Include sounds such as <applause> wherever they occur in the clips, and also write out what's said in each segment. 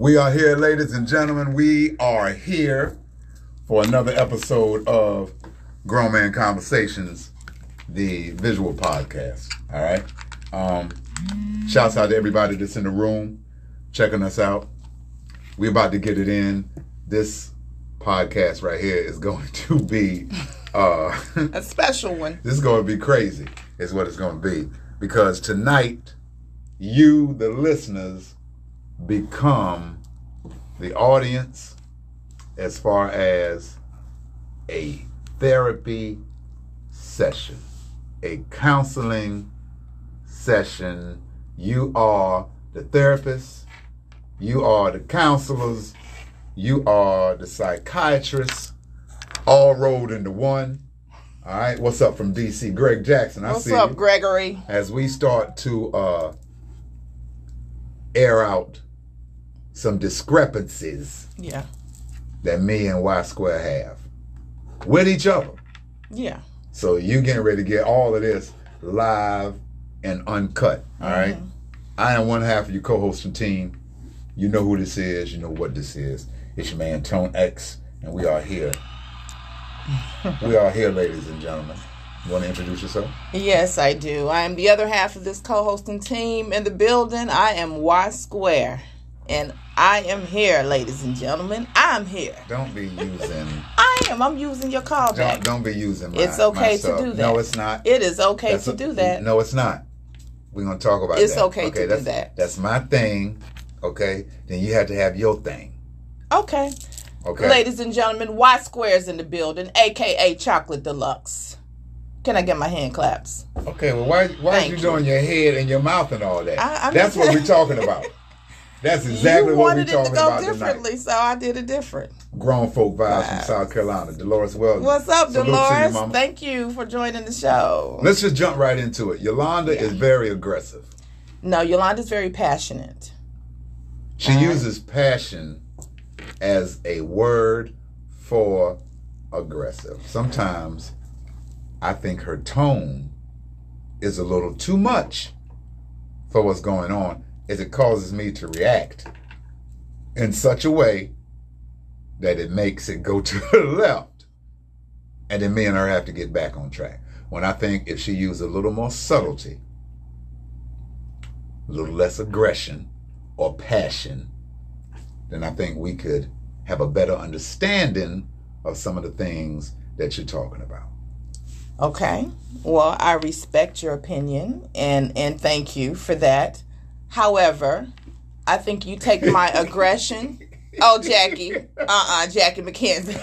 We are here, ladies and gentlemen. We are here for another episode of Grown Man Conversations, the visual podcast. All right. Um, shouts out to everybody that's in the room checking us out. We're about to get it in. This podcast right here is going <laughs> to be uh <laughs> A special one. this is going to be crazy is what it's going to be because tonight you the listeners become the audience as far as a therapy session a counseling session. You are the therapist you are the counselors you are the psychiatrists all rolled into one. All right what's up from dc greg jackson i What's see up, you. Gregory? as we start to uh, air out some discrepancies Yeah. that me and Y Square have with each other. Yeah. So you getting ready to get all of this live and uncut. All right. Mm-hmm. I am one half of your co-hosting team. You know who this is. You know what this is. It's your man Tone X, and we are here. <laughs> we are here, ladies and gentlemen. You want to introduce yourself? Yes, I do. I am the other half of this co-hosting team in the building. I am Y Square, and I am here, ladies and gentlemen. I'm here. Don't be using. <laughs> I am. I'm using your Don't, callback. don't be using my, It's okay to do that. No, it's not. It is okay That's to a- do that. No, it's not. We're gonna talk about it. It's that. okay to do that's, that. That's my thing. Okay. Then you have to have your thing. Okay. Okay. Ladies and gentlemen, Y Square's in the building, aka Chocolate Deluxe. Can I get my hand claps? Okay. Well, why why Thank are you you. doing your head and your mouth and all that? I- that's what we're <laughs> talking about. That's exactly you what we're talking about. wanted it to go differently, tonight. so I did it different. Grown folk vibes from South Carolina. Dolores Weldon. What's up, Salute to you, Dolores? Thank you for joining the show. Let's just jump right into it. Yolanda is very aggressive. No, Yolanda's very passionate. She Uh-huh. uses passion as a word for aggressive. Sometimes I think her tone is a little too much for what's going on as it causes me to react in such a way that it makes it go <laughs> to the left. And then me and her have to get back on track. When I think if she used a little more subtlety, a little less aggression or passion, then I think we could have a better understanding of some of the things that you're talking about. Okay. Well, I respect your opinion and and thank you for that. However, I think you take my aggression. Oh, Jackie. Uh-uh, Jackie McKenzie.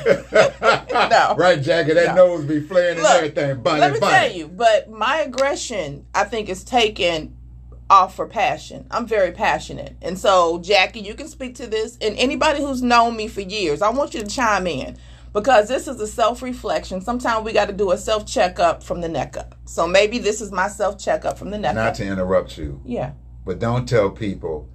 <laughs> No. Right, Jackie, that No. nose be flaring and everything. Bunny, Let me bunny. tell you, but my aggression, I think, is taken off for passion. I'm very passionate. And so, Jackie, you can speak to this. And anybody who's known me for years, I want you to chime in because this is a self reflection. Sometimes we got to do a self checkup from the neck up. So maybe this is my self checkup from the neck Not up. Not to interrupt you, yeah. But don't tell people,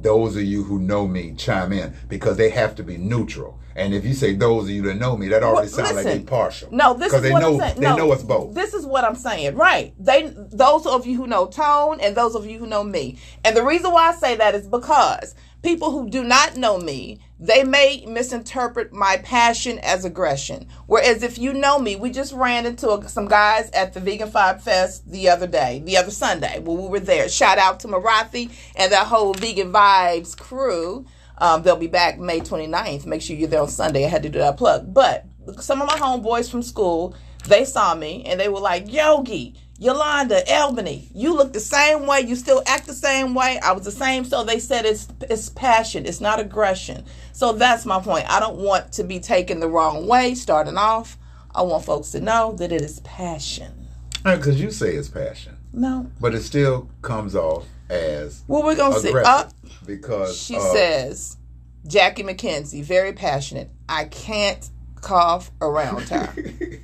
those of you who know me, chime in because they have to be neutral. And if you say those of you that know me, that already Well, sounds like they listen. partial. No, this is they what know, I'm saying. They no, know us both. This is what I'm saying. Right. They those of you who know Tone and those of you who know me. And the reason why I say that is because people who do not know me, they may misinterpret my passion as aggression. Whereas if you know me, we just ran into some guys at the Vegan Five Fest the other day, the other Sunday when we were there. Shout out to Marathi and that whole Vegan Vibes crew. Um, they'll be back May 29th. Make sure you're there on Sunday. I had to do that plug. But some of my homeboys from school, they saw me and they were like, Yogi, Yolanda, Albany, you look the same way. You still act the same way. I was the same. So they said it's it's passion. It's not aggression. So that's my point. I don't want to be taken the wrong way starting off. I want folks to know that it is passion. Uh, because you say it's passion, No. but it still comes off as Well, we're going to see. Up. Uh, because She of- says, Jackie McKenzie, very passionate. I can't cough around her.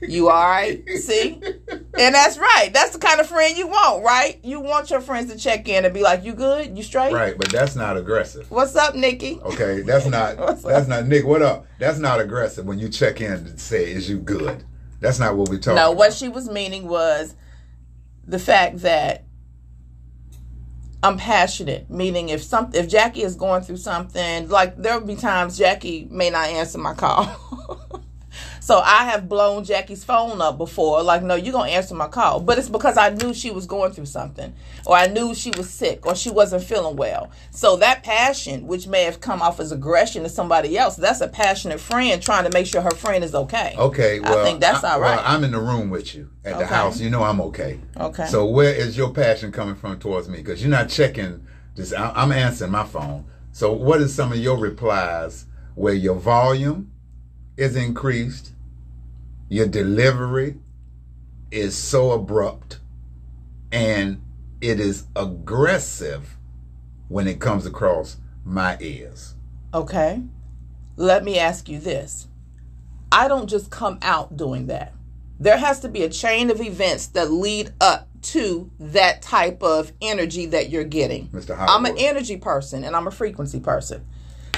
You all right? See? And that's right. That's the kind of friend you want, right? You want your friends to check in and be like, "You good? You straight? right, but that's not aggressive. What's up, Nikki?" Okay, that's not <laughs> up? that's not Nick. What up? That's not aggressive when you check in and say, "Is you good?" That's not what we talking. No, what about. she was meaning was the fact that I'm passionate, meaning if some if Jackie is going through something, like there'll be times Jackie may not answer my call. <laughs> so I have blown Jackie's phone up before, like, no, you're gonna answer my call. But it's because I knew she was going through something, or I knew she was sick, or she wasn't feeling well. So that passion, which may have come off as aggression to somebody else, that's a passionate friend trying to make sure her friend is okay. Okay, well, I think that's I, all right. Well, I'm in the room with you at the house. You know I'm okay. Okay. So where is your passion coming from towards me? Because you're not checking. This, I'm answering my phone. So what is some of your replies where your volume is increased, your delivery is so abrupt, and it is aggressive when it comes across my ears? Okay. Let me ask you this. I don't just come out doing that. There has to be a chain of events that lead up to that type of energy that you're getting. Mr. I'm an energy person and I'm a frequency person.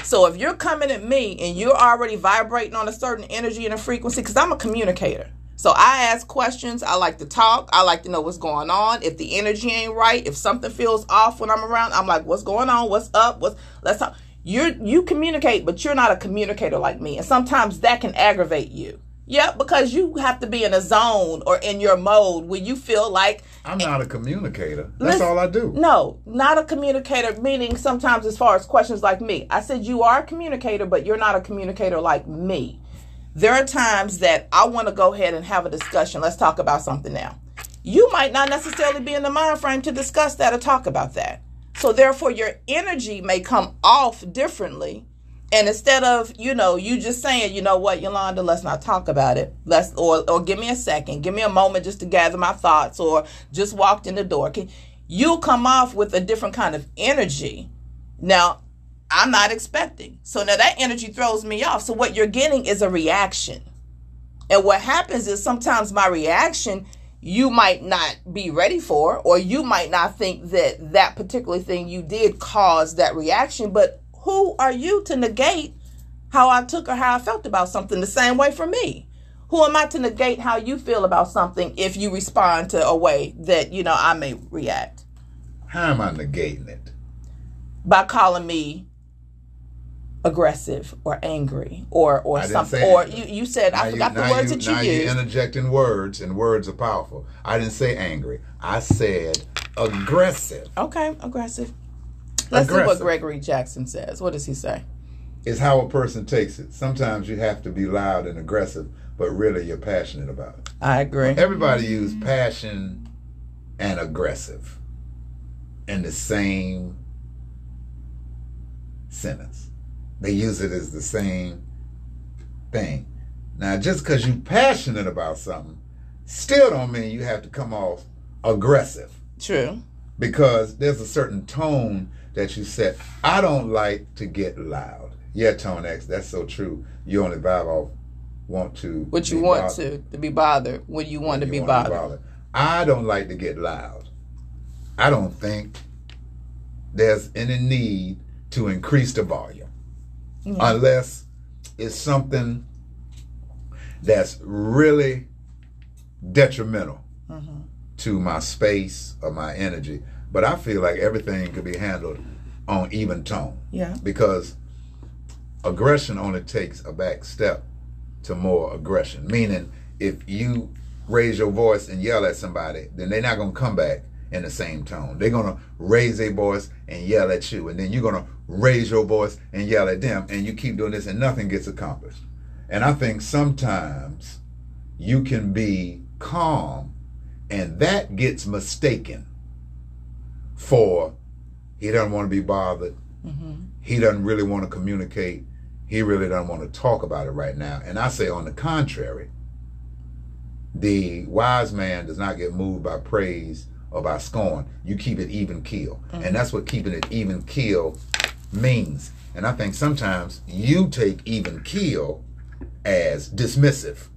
So if you're coming at me and you're already vibrating on a certain energy and a frequency, because I'm a communicator. So I ask questions. I like to talk. I like to know what's going on. If the energy ain't right, if something feels off when I'm around, I'm like, what's going on? What's up? What's let's talk. You you communicate, but you're not a communicator like me. And sometimes that can aggravate you. Yep, because you have to be in a zone or in your mode where you feel like I'm not a communicator. That's Listen- all I do. no, not a communicator, meaning sometimes as far as questions like me. I said you are a communicator, but you're not a communicator like me. There are times that I want to go ahead and have a discussion. Let's talk about something now. You might not necessarily be in the mind frame to discuss that or talk about that. So therefore your energy may come off differently. And instead of, you know, you just saying, you know what, Yolanda, let's not talk about it. Let's or or give me a second, give me a moment just to gather my thoughts, or just walked in the door. Can you'll come off with a different kind of energy. Now, I'm not expecting. So now that energy throws me off. So what you're getting is a reaction. And what happens is sometimes my reaction you might not be ready for, or you might not think that that particular thing you did caused that reaction. But who are you to negate how I took or how I felt about something the same way for me? Who am I to negate how you feel about something if you respond to a way that, you know, I may react? How am I negating it? By calling me aggressive or angry or or I something or you, you said I Now forgot the now words that you now used. you're interjecting words, and words are powerful. I didn't say angry. I said aggressive. Okay, aggressive. Let's see what Gregory Jackson says. What does he say? It's how a person takes it. Sometimes you have to be loud and aggressive, but really you're passionate about it. I agree. Everybody use passion and aggressive in the same sentence. They use it as the same thing. Now, just because you're passionate about something, still don't mean you have to come off aggressive True. because there's a certain tone that you set. I don't like to get loud. Yeah, Tone X, that's so true. You only vibe off want to. What you want bothered. to, to be bothered when you want to You be wanna bothered. I don't like to get loud. I don't think there's any need to increase the volume Mhm. unless it's something that's really detrimental Mhm. to my space or my energy. But I feel like everything could be handled on even tone Yeah. because aggression only takes a back step to more aggression. Meaning, if you raise your voice and yell at somebody, then they're not going to come back in the same tone. They're going to raise their voice and yell at you. And then you're going to raise your voice and yell at them. And you keep doing this and nothing gets accomplished. And I think sometimes you can be calm and that gets mistaken for he doesn't want to be bothered hmm he doesn't really want to communicate. He really doesn't want to talk about it right now. And I say, on the contrary, the wise man does not get moved by praise or by scorn. You keep it even keel. And that's what keeping it even keel means. And I think sometimes you take even keel as dismissive.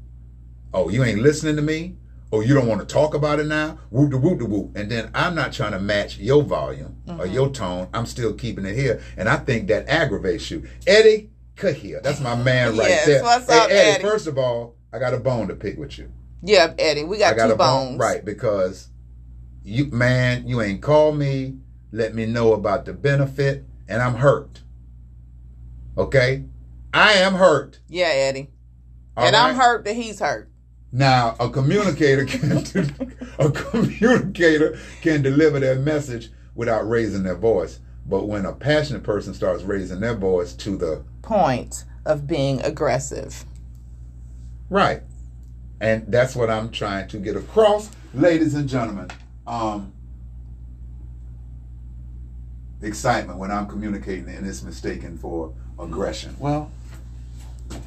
Oh, you ain't listening to me? Oh, you don't want to talk about it now? Whoop de whoop de whoop. And then I'm not trying to match your volume or mm-hmm. your tone. I'm still keeping it here. And I think that aggravates you. Eddie Cahill. that's my man right Yes, there. what's hey, up, Eddie? First of all, I got a bone to pick with you. Yeah, Eddie, we got, I got two a bone, right? Because you, man, you ain't called me, let me know about the benefit, and I'm hurt. Okay? I am hurt. Yeah, Eddie. All and I'm hurt that he's hurt. Now, a communicator can a communicator can deliver their message without raising their voice. But when a passionate person starts raising their voice to the Point of being aggressive. right, and that's what I'm trying to get across, ladies and gentlemen. Um, excitement when I'm communicating and it's mistaken for aggression. Well,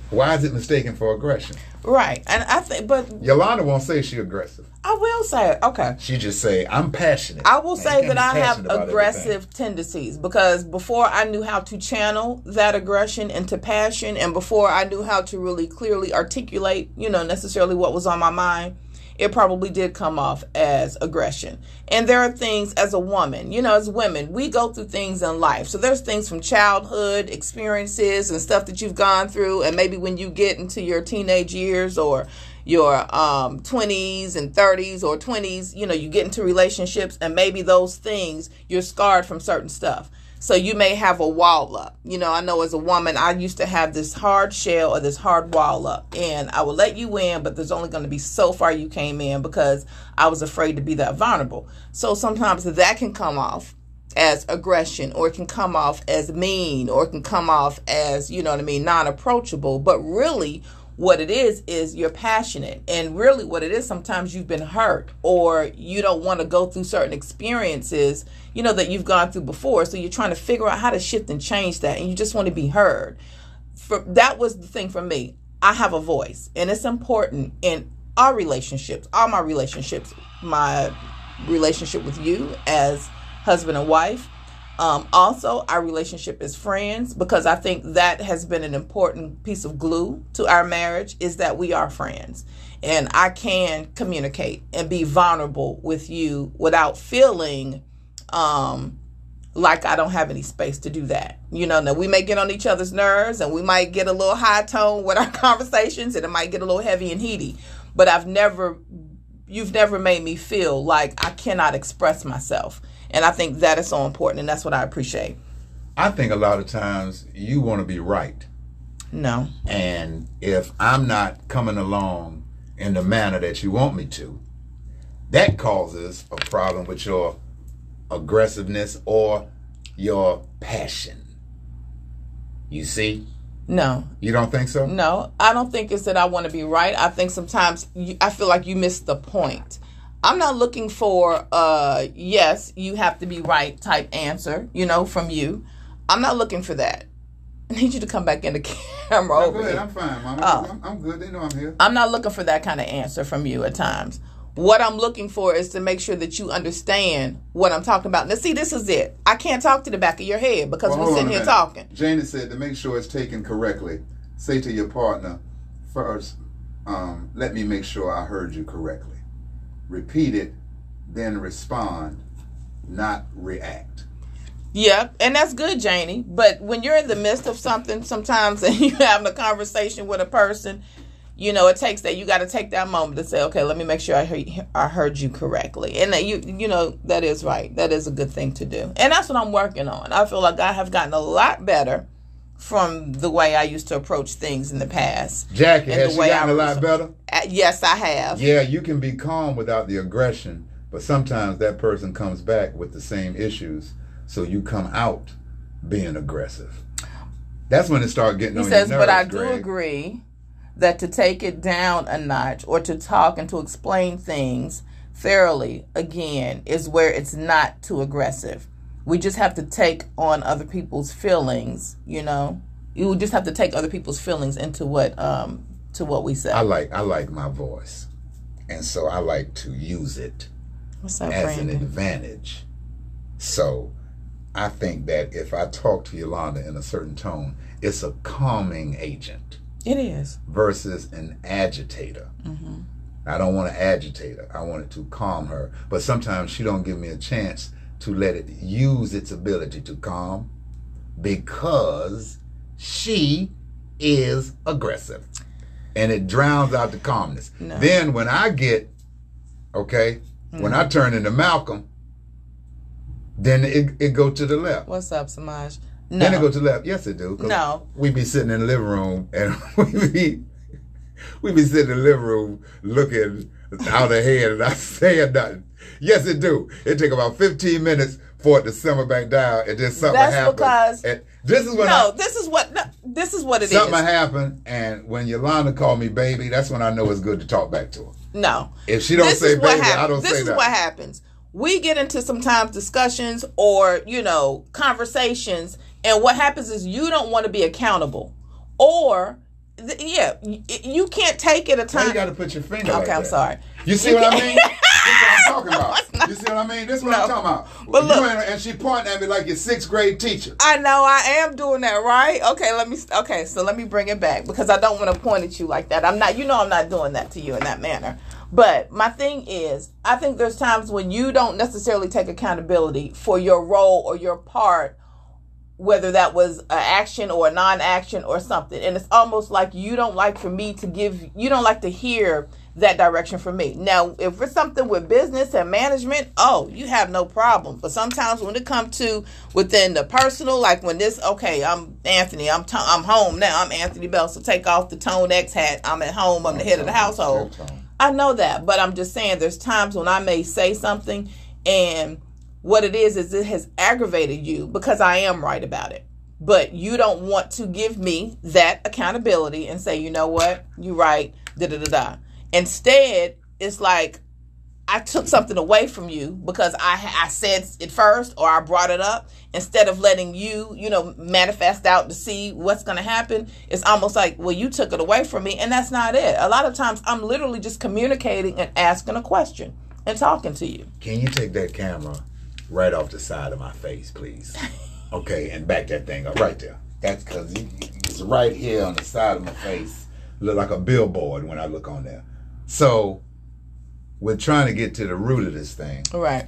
why is it mistaken for aggression? Right. And I think, but Yolanda won't say she aggressive. I will say, it. okay. She just say I'm passionate. I will say that I have aggressive tendencies because before I knew how to channel that aggression into passion and before I knew how to really clearly articulate, you know, necessarily what was on my mind, it probably did come off as aggression. And there are things as a woman, you know, as women, we go through things in life. So there's things from childhood experiences and stuff that you've gone through and maybe when you get into your teenage years or your um 20s and 30s or 20s you know you get into relationships and maybe those things you're scarred from certain stuff so you may have a wall up. You know i know as a woman i used to have this hard shell or this hard wall up and i will let you in but there's only going to be so far you came in because i was afraid to be that vulnerable. So sometimes that can come off as aggression or it can come off as mean or it can come off as you know what i mean non-approachable. But really what it is is you're passionate. And really what it is sometimes you've been hurt or you don't want to go through certain experiences you know that you've gone through before. So you're trying to figure out how to shift and change that and you just want to be heard. For that was the thing for me. I have a voice and it's important in our relationships all my relationships my relationship with you as husband and wife. Um, also, our relationship as friends, because I think that has been an important piece of glue to our marriage, is that we are friends. And I can communicate and be vulnerable with you without feeling um, like I don't have any space to do that. You know, now we may get on each other's nerves and we might get a little high tone with our <laughs> conversations and it might get a little heavy and heaty. But I've never, you've never made me feel like I cannot express myself. And I think that is so important, and that's what I appreciate. I think a lot of times you want to be right. No. And if I'm not coming along in the manner that you want me to, that causes a problem with your aggressiveness or your passion. You see? No. You don't think so? No. I don't think it's that I want to be right. I think sometimes you, I feel like you miss the point. I'm not looking for uh yes, you have to be right type answer, you know, from you. I'm not looking for that. <laughs> I need you to come back in the <laughs> camera No, over go ahead. here. I'm fine, Mama. Oh. I'm, I'm good. They know I'm here. I'm not looking for that kind of answer from you at times. What I'm looking for is to make sure that you understand what I'm talking about. Now, see, this is it. I can't talk to the back of your head because Well, we're sitting here talking. Janie said to make sure it's taken correctly, say to your partner, first, um, let me make sure I heard you correctly. Repeat it, then respond, not react. Yeah, and that's good, Janie. But when you're in the midst of something, sometimes <laughs> and you're having a conversation with a person, you know, it takes that. You got to take that moment to say, okay, let me make sure I heard, I heard you correctly, and that you, you know, that is right. That is a good thing to do, and that's what I'm working on. I feel like I have gotten a lot better from the way I used to approach things in the past. Jackie, And has the she way gotten I a lot better? Uh, yes, I have. Yeah, you can be calm without the aggression, but sometimes that person comes back with the same issues, so you come out being aggressive. That's when it starts getting He on says, your but I nerves, do Greg. agree that to take it down a notch or to talk and to explain things thoroughly again is where it's not too aggressive. We just have to take on other people's feelings, you know. You just have to take other people's feelings into what um to what we say. I like I like my voice, and so I like to use it as an advantage. So I think that if I talk to Yolanda in a certain tone, it's a calming agent It is. versus an agitator. Mm-hmm. I don't want to agitate her. I want it to calm her. But sometimes she don't give me a chance to let it use its ability to calm because she is aggressive. And it drowns out the calmness. No. Then when I get okay, when I turn into Malcolm, then it, it go to the left. What's up, Samaj? No. Then it go to the left. Yes, it do. No. We be sitting in the living room and <laughs> we be we be sitting in the living room looking out ahead and not <laughs> saying nothing. Yes, it do. It take about fifteen minutes for it to simmer back down and then something That's because- and this is when no, I, this is what no, this is what it is. something happened and when Yolanda called me baby, that's when I know it's good to talk back to her. No. If she don't this say what baby, I don't This say This is nothing. what happens. We get into sometimes discussions or you know conversations, and what happens is you don't want to be accountable, or th- yeah, y- you can't take it a time. you got to put your finger okay, like I'm that? sorry. You see what I mean? <laughs> this is what I'm talking about. You see what I mean? This is what I'm talking about. But You look- and she pointing at me like your sixth grade teacher. I know I am doing that, right? Okay, let me. Okay, so let me bring it back because I don't want to point at you like that. I'm not. You know, I'm not doing that to you in that manner. But my thing is, I think there's times when you don't necessarily take accountability for your role or your part, whether that was an action or a non-action or something, and it's almost like you don't like for me to give. You don't like to hear that direction from me. Now, if it's something with business and management, oh, you have no problem. But sometimes when it comes to within the personal, like when this, okay, I'm Anthony, I'm to, I'm home now. I'm Anthony Bell, so take off the Tone X hat. I'm at home. I'm the head of the household. I know that, but I'm just saying there's times when I may say something and what it is is it has aggravated you because I am right about it. But you don't want to give me that accountability and say, you know what, you right, da da da da. Instead, it's like I took something away from you because I I said it first or I brought it up instead of letting you, you know, manifest out to see what's going to happen. It's almost like, well, you took it away from me and that's not it. A lot of times I'm literally just communicating and asking a question and talking to you. Can you take that camera right off the side of my face, please? Okay, and back that thing up right there. That's because it's right here on the side of my face. Look like a billboard when I look on there. So we're trying to get to the root of this thing. Right.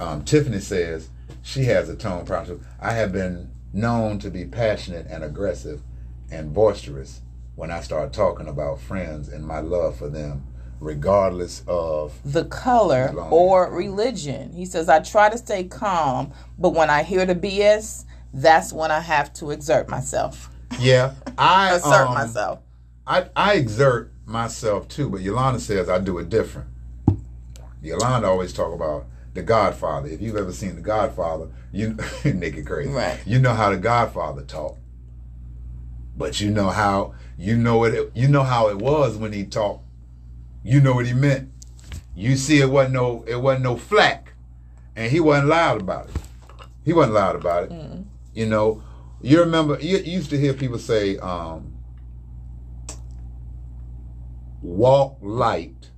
Um, Tiffany says she has a tone problem. I have been known to be passionate and aggressive and boisterous when I start talking about friends and my love for them, regardless of the color or religion. He says, I try to stay calm, but when I hear the BS, that's when I have to exert myself. yeah. I <laughs> Assert um, myself. I, I exert myself too, but Yolanda says I do it different. Yolanda always talk about the Godfather. If you've ever seen the Godfather, you Nikki <laughs> crazy. Right. You know how the Godfather talked. But you know how you know it you know how it was when he talked. You know what he meant. You see it wasn't no it wasn't no flack. And he wasn't loud about it. He wasn't loud about it. You know, you remember you, you used to hear people say, um, walk light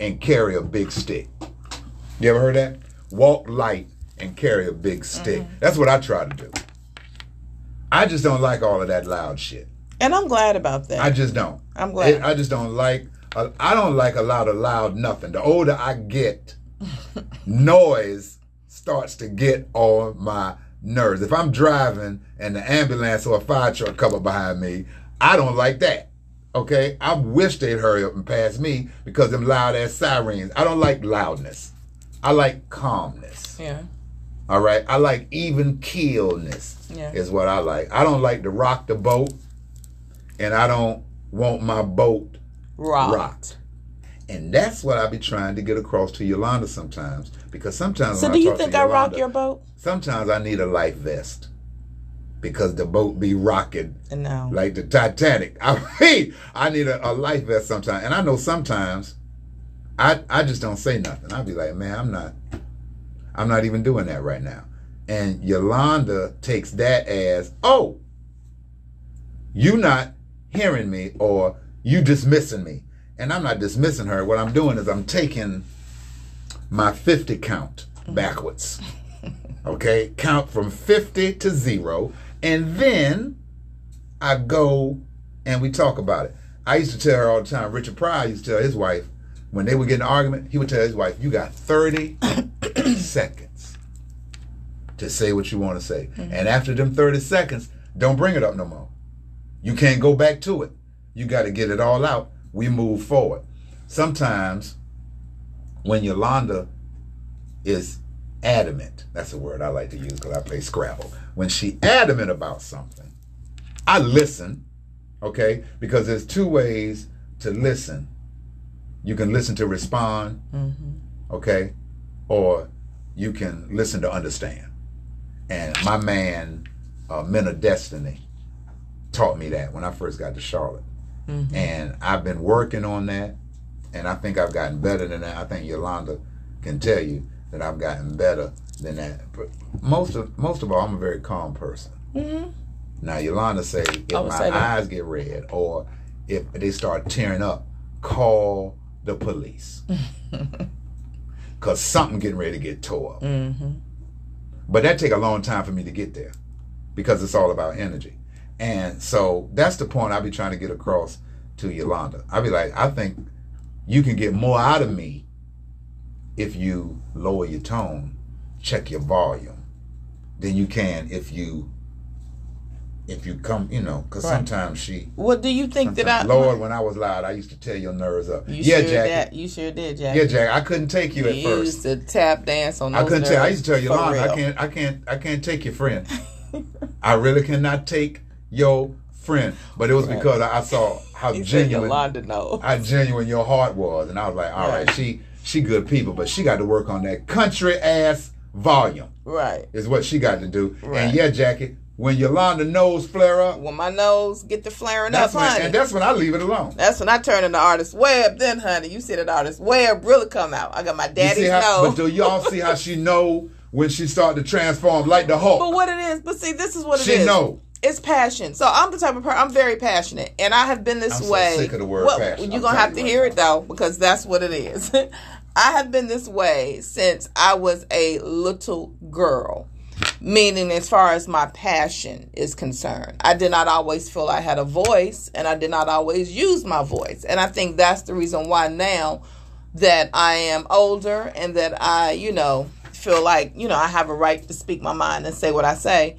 and carry a big stick. You ever heard that? Walk light and carry a big stick. That's what I try to do. I just don't like all of that loud shit. And I'm glad about that. I just don't. I'm glad. It- I just don't like. I don't like a lot of loud nothing. The older I get, <laughs> noise starts to get on my nerves. If I'm driving and the ambulance or a fire truck come up behind me, I don't like that. Okay, I wish they'd hurry up and pass me because them loud ass sirens. I don't like loudness. I like calmness. yeah. All right. I like even keelness Yeah. is what I like. I don't like to rock the boat, and I don't want my boat Rocked. rocked. And that's what I be trying to get across to Yolanda sometimes. Because sometimes So do I you think I Yolanda, rock your boat? Sometimes I need a life vest because the boat be rocking No. like the Titanic. <laughs> I mean, I need a, a life vest sometimes. And I know sometimes I I just don't say nothing. I'll be like, man, I'm not I'm not even doing that right now. And Yolanda takes that as, oh, you not hearing me or you dismissing me. And I'm not dismissing her. What I'm doing is I'm taking my 50 count backwards. <laughs> Okay? Count from 50 to zero. And then I go and we talk about it. I used to tell her all the time, Richard Pryor used to tell his wife, when they would get in an argument, he would tell his wife, You got 30 <coughs> seconds to say what you want to say. Mm-hmm. And after them 30 seconds, don't bring it up no more. You can't go back to it. You got to get it all out. We move forward. Sometimes when Yolanda is adamant, that's a word I like to use because I play Scrabble. When she adamant about something, I listen, okay? Because there's two ways to listen. You can listen to respond, okay? Or you can listen to understand. And my man, uh, Men of Destiny, taught me that when I first got to Charlotte. And I've been working on that, and I think I've gotten better than that. I think Yolanda can tell you that I've gotten better than that. But most of most of all, I'm a very calm person. Now Yolanda say if my say eyes get red or if they start tearing up, call the police. <laughs> Cause something getting ready to get tore up. Mm-hmm. But that take a long time for me to get there because it's all about energy. And so that's the point I'll be trying to get across to Yolanda. I'll be like, I think you can get more out of me if you lower your tone, check your volume, than you can if you if you come, you know, because Right. sometimes she. What do you think that I? Lord, when I was loud, I used to tear your nerves up. you yeah, sure Jackie. That, you sure did, Jackie. Yeah, Jack. I couldn't take you at you first. used to tap dance on I couldn't tell. I used to tell you, Yolanda, I can't, I can't, I can't take your friend. <laughs> I really cannot take your friend. But it was Right. because I, I saw how He genuine, how genuine your heart was, and I was like, all right, Right. she, she good people, but she got to work on that country ass volume. Right. Is what she got to do. Right. And yeah, Jackie, when Yolanda nose flare up, When my nose get to flaring up, when, honey. and that's when I leave it alone. That's when I turn into artist web. Then, honey, you see that artist web really come out. I got my You daddy's see how, nose. but do y'all see how she know when she start to transform like the Hulk? But what it is, but see, this is what it She is. know. It's passion. So I'm the type of person. I'm very passionate, and I have been this I'm so way. sick of the word well, passion. You're I'm gonna have to hear it though, because that's what it is. <laughs> I have been this way since I was a little girl. Meaning, as far as my passion is concerned, I did not always feel I had a voice, and I did not always use my voice. And I think that's the reason why now that I am older and that I, you know, feel like, you know, I have a right to speak my mind and say what I say,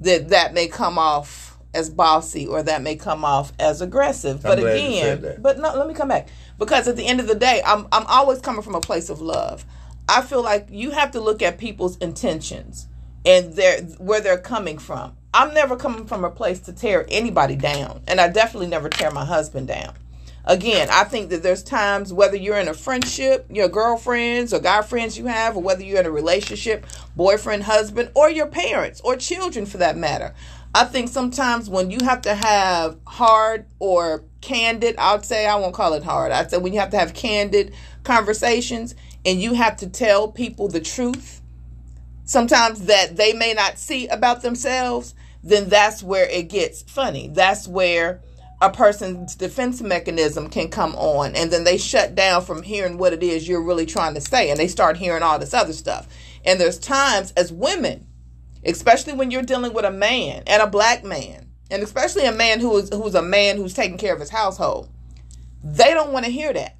that that may come off as bossy or that may come off as aggressive. but glad you again, but no, let me come back. Because at the end of the day, I'm I'm always coming from a place of love. I feel like you have to look at people's intentions and their where they're coming from. I'm never coming from a place to tear anybody down, and I definitely never tear my husband down. Again, I think that there's times whether you're in a friendship, your girlfriends or guy friends you have, or whether you're in a relationship, boyfriend, husband, or your parents or children for that matter. I think sometimes when you have to have hard or candid, I'd say I won't call it hard. I'd say when you have to have candid conversations and you have to tell people the truth, sometimes that they may not see about themselves, then that's where it gets funny. That's where a person's defense mechanism can come on and then they shut down from hearing what it is you're really trying to say and they start hearing all this other stuff. And there's times as women, especially when you're dealing with a man and a black man, and especially a man who is who's a man who's taking care of his household, they don't want to hear that.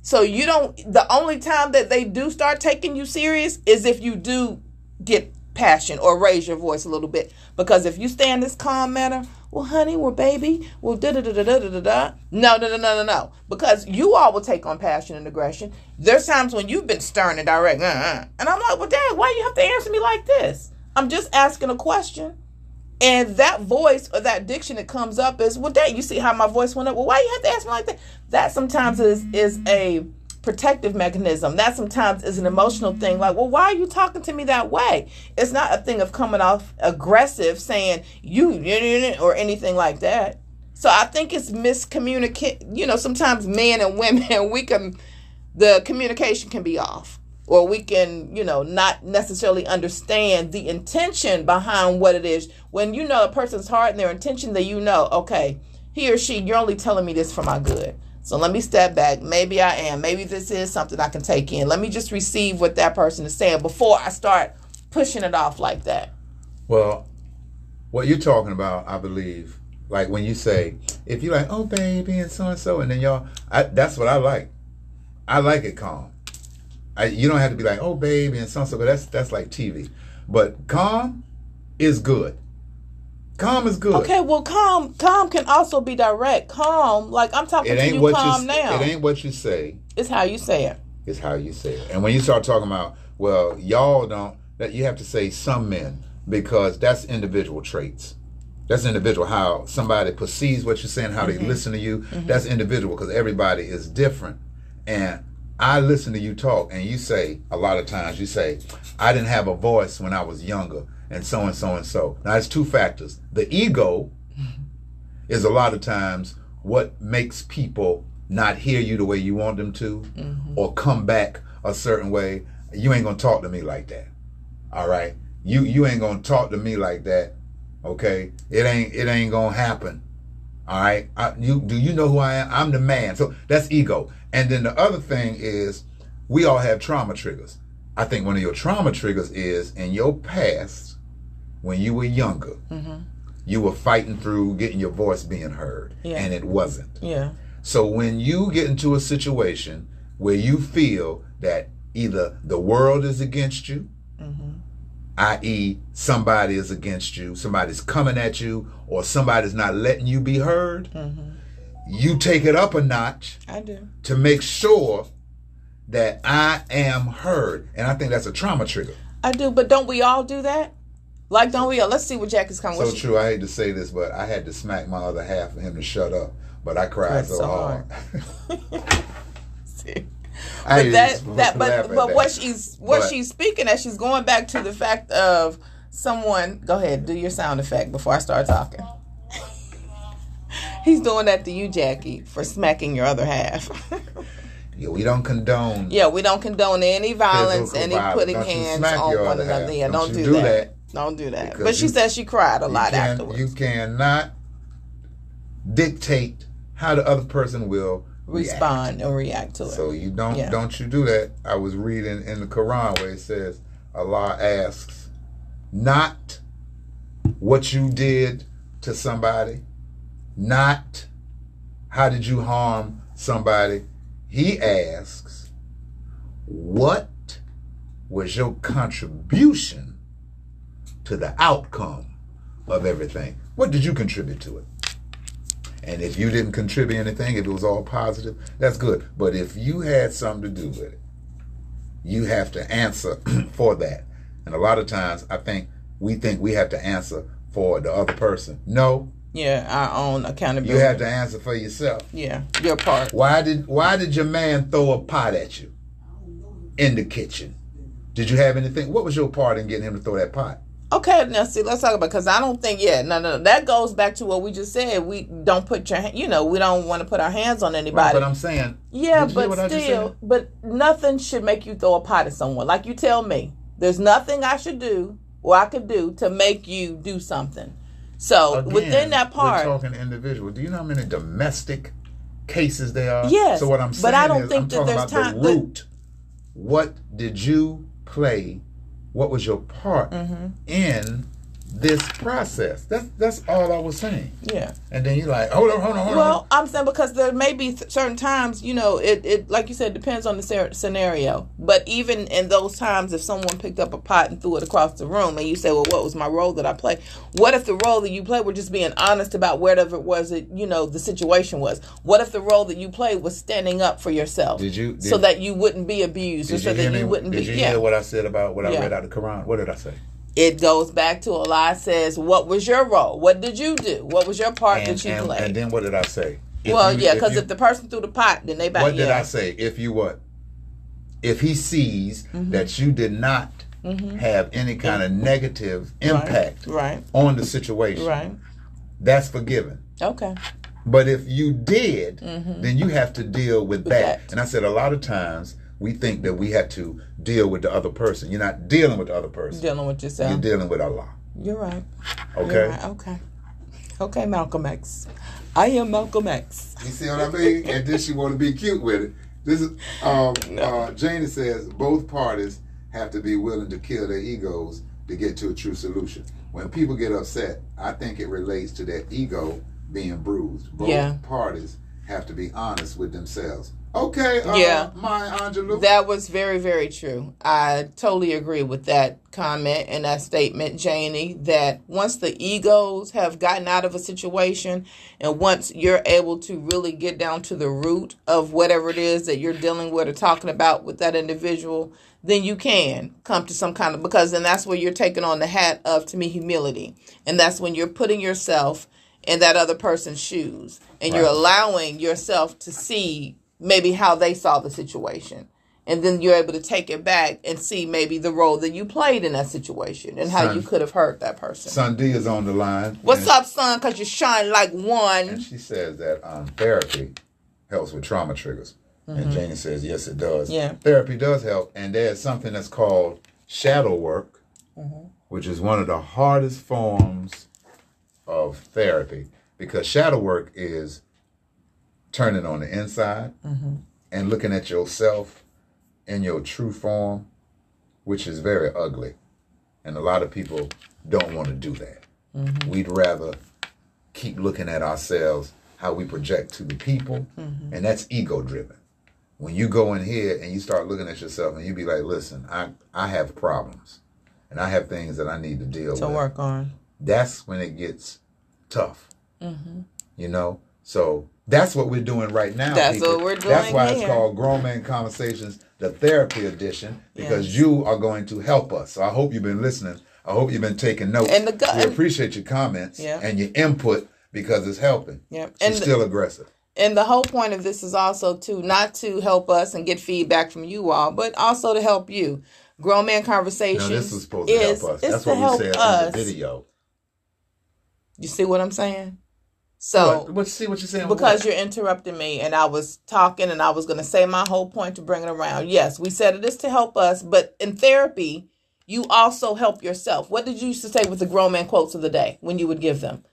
So you don't the only time that they do start taking you serious is if you do get passion or raise your voice a little bit. Because if you stay in this calm manner, well, honey, well, baby, well, da da da da da da da. No, no, no, no, no, no. Because you all will take on passion and aggression. There's times when you've been stern and direct, uh-uh. and I'm like, well, Dad, why you have to answer me like this? I'm just asking a question. And that voice or that diction that comes up is, well, Dad, you see how my voice went up? Well, why you have to ask me like that? That sometimes is is a protective mechanism. That sometimes is an emotional thing. Like, well, why are you talking to me that way? It's not a thing of coming off aggressive, saying you or anything like that. So I think it's miscommunicate. You know, sometimes men and women <laughs> we can the communication can be off or we can you know not necessarily understand the intention behind what it is when you know a person's heart and their intention that you know okay he or she you're only telling me this for my good so let me step back maybe i am maybe this is something i can take in let me just receive what that person is saying before i start pushing it off like that Well, what you're talking about, I believe, like when you say, if you're like, oh baby, and so and so, and then y'all, I, that's what I like. I like it calm. I, you don't have to be like, oh baby, and so and so, but that's that's like TV. But calm is good. Calm is good. okay well calm calm can also be direct calm like i'm talking It to you what calm you now it ain't what you say. it's how you say it It's how you say it. And when you start talking about well, y'all don't. That you have to say some men because that's individual traits. That's individual. How somebody perceives what you're saying, how they mm-hmm. listen to you. Mm-hmm. That's individual because everybody is different. And I listen to you talk, and you say a lot of times you say, "I didn't have a voice when I was younger," and so and so and so. Now, it's two factors. The ego <laughs> is a lot of times what makes people not hear you the way you want them to mm-hmm. or come back a certain way. You ain't gonna talk to me like that. All right? You you ain't gonna talk to me like that okay? It ain't it ain't gonna happen. All right? I, you do you know who i am? I'm the man. So that's ego. And then the other thing is we all have trauma triggers. I think one of your trauma triggers is in your past when you were younger mm-hmm. you were fighting through getting your voice being heard Yeah. and it wasn't Yeah. so when you get into a situation where you feel that either the world is against you, mm-hmm. i.e., somebody is against you, somebody's coming at you, or somebody's not letting you be heard, mm-hmm. you take it up a notch I do. to make sure that I am heard. And I think that's a trauma trigger. I do, but don't we all do that? Like, don't we all? Let's see what Jackie's coming So with. true. I hate to say this, but I had to smack my other half for him to shut up. But I cried Cried so, so hard. See? <laughs> I But that that but but that. what she's what But- she's speaking as she's going back to the fact of someone. Go ahead, do your sound effect before I start talking. <laughs> He's doing that to you, Jackie, for smacking your other half. <laughs> Yeah, we don't condone yeah, we don't condone any violence, any violence. putting Don't hands on one another. half. Yeah, Don't don't, you do, do that. that. Don't do that. Because But she you- said she cried a lot can, afterwards. You cannot dictate how the other person will react. Respond and react to it. So you don't Yeah. don't you do that. I was reading in the Quran where it says Allah asks not what you did to somebody, not how did you harm somebody. He asks what was your contribution to the outcome of everything? What did you contribute to it? And if you didn't contribute anything, if it was all positive, that's good. But if you had something to do with it, you have to answer <clears throat> for that. And a lot of times, I think we think we have to answer for the other person. No, yeah, our own accountability. you have to answer for yourself. Yeah, your part. Why did Why did your man throw a pot at you in the kitchen? Did you have anything? What was your part in getting him to throw that pot? Okay, now see, let's talk about because I don't think yeah, no, no, that goes back to what we just said. We don't put your, you know, we don't want to put our hands on anybody. But I'm saying, yeah, Did you hear what I but still, but nothing should make you throw a pot at someone. Like you tell me, there's nothing I should do or I could do to make you do something. So Again, within that part, we're talking individual. Do you know how many domestic cases there are? Yes, So what I'm saying but I don't is, think I'm that talking there's about time- the the- root. What did you play? What was your part Mm-hmm. in this process? That's that's all I was saying. yeah. And then you're like, hold on, hold on, hold on. Well, I'm saying because there may be certain times, you know, it, it like you said, depends on the scenario. But even in those times, if someone picked up a pot and threw it across the room, and you say, "Well, what was my role that I played?" What if the role that you played were just being honest about whatever it was that you know the situation was? What if the role that you played was standing up for yourself? Did you- so that you wouldn't be abused, or so you that me? you wouldn't Did be? you yeah. hear what I said about what I Yeah. read out of the Quran? What did I say? It goes back to a Allah says, "What was your role? What did you do? What was your part And, that you and, played?" and then what did I say? If well, you- yeah, because you- if the person threw the pot, then they back. what did yeah. I say? If you what? If he sees Mm-hmm. that you did not have any kind of negative impact Right. on the situation, Right. that's forgiven. Okay. But if you did, then you have to deal with, that. Mm-hmm. that. And I said a lot of times we think that we have to deal with the other person. You're not dealing with the other person. You're dealing with yourself. You're dealing with Allah. You're right. Okay. You're right. Okay. Okay, Malcolm X. I am Malcolm X. You see what I mean? <laughs> and then she want to be cute with it. This is um, uh, Janie says both parties have to be willing to kill their egos to get to a true solution. When people get upset, I think it relates to their ego being bruised. Both Yeah. parties have to be honest with themselves. Okay, uh, Yeah. Maya Angelou. That was very, very true. I totally agree with that comment and that statement, Janie, that once the egos have gotten out of a situation and once you're able to really get down to the root of whatever it is that you're dealing with or talking about with that individual, then you can come to some kind of, because then that's where you're taking on the hat of, to me, humility. And that's when you're putting yourself in that other person's shoes and you're allowing yourself to see maybe how they saw the situation and then you're able to take it back and see maybe the role that you played in that situation and how Son- you could have hurt that person Son D is on the line. what's up son because you shine like And one she says that um, therapy helps with trauma triggers. And Janie says, yes, it does. Mm-hmm. Yeah. Therapy does help. And there's something that's called shadow work, Mm-hmm. which is one of the hardest forms of therapy because shadow work is turning on the inside Mm-hmm. and looking at yourself in your true form, which is very ugly. And a lot of people don't want to do that. Mm-hmm. We'd rather keep looking at ourselves how we project to the people, Mm-hmm. and that's ego driven. When you go in here and you start looking at yourself and you be like, listen, I, I have problems and I have things that I need to deal to with. To work on That's when it gets tough. Mm-hmm. You know? So that's what we're doing right now. That's people. what we're doing. That's why it's called Grown Man Conversations, the therapy edition, because Yes. you are going to help us. So I hope you've been listening. I hope you've been taking notes. And the gu- we appreciate your comments Yeah. and your input because it's helping. yeah She's and still aggressive. and the whole point of this is also to not to help us and get feedback from you all but also to help you grown man conversations No, this was supposed to is, help us. That's what we said us in the video. you see what i'm saying so what? See what you're saying? because you're interrupting me and I was talking and I was going to say my whole point to bring it around. Yes, we said it is to help us, but in therapy, you also help yourself. What did you used to say with the grown man quotes of the day when you would give them?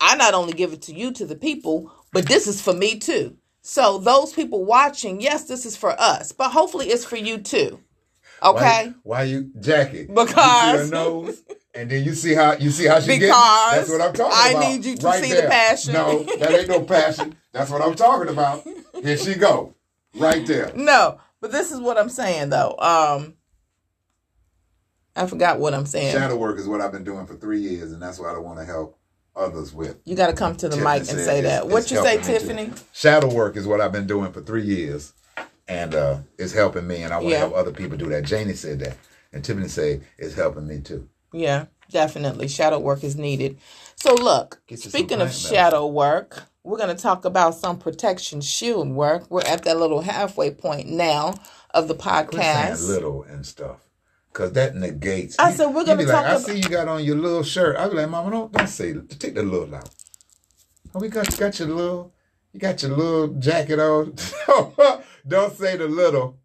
I not only give it to you, to the people, but this is for me too. So those people watching, yes, this is for us, but hopefully it's for you too. Okay? Why, why you, Jackie? Because- you see her nose, <laughs> and then you see how you see how she gets. That's what I'm talking I about. need you to right see the passion. No, that ain't no passion. That's what I'm talking about. Here she go, right there. No, but this is what I'm saying though. Um I forgot what I'm saying. Shadow work is what I've been doing for three years, and that's what I want to help others with. You got to come to the Tiffany mic and say it's- that. What it's you say, me too. Tiffany? Shadow work is what I've been doing for three years, and uh, it's helping me, and I want to Yeah. help other people do that. Janie said that, and Tiffany said it's helping me too. Yeah, definitely. Shadow work is needed. So look, Get you some speaking of shadow work, we're going to talk about some protection shield work. We're at that little halfway point now of the podcast. little and stuff. Cause that negates. I you- said we're gonna be talk like, I see you got on your little shirt. I be like, Mama, don't don't say take the little out. Oh, we got got your little, you got your little jacket on. <laughs> don't say the little.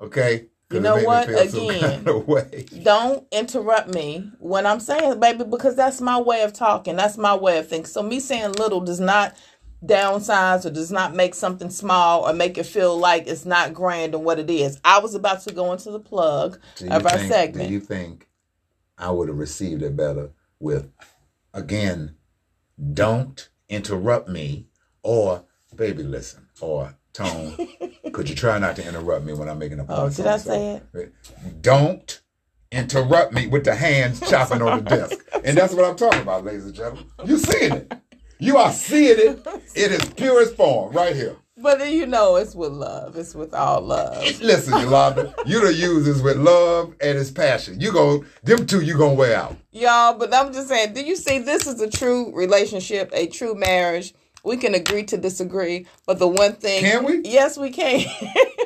Okay. You know what? Again. kind of. <laughs> Don't interrupt me when I'm saying, baby, because that's my way of talking. That's my way of thinking. So me saying little does not downsize or does not make something small or make it feel like it's not grand than what it is. I was about to go into the plug of our think, segment. Do you think I would have received it better with, again, don't interrupt me, or baby, listen, or tone. could you try not to interrupt me when I'm making a oh, point? Oh, did I say it? Don't interrupt me with the hands <laughs> chopping on the desk, and that's what I'm talking about, ladies and gentlemen. You seeing it? You are seeing it. It is purest form right here. But then you know, it's with love. It's with all love. Listen, Yolanda, you the use this with love and it's passion. You go, them two, you gonna wear out. Y'all, but I'm just saying, do you see this is a true relationship, a true marriage? We can agree to disagree, but the one thing Can we? Yes, we can.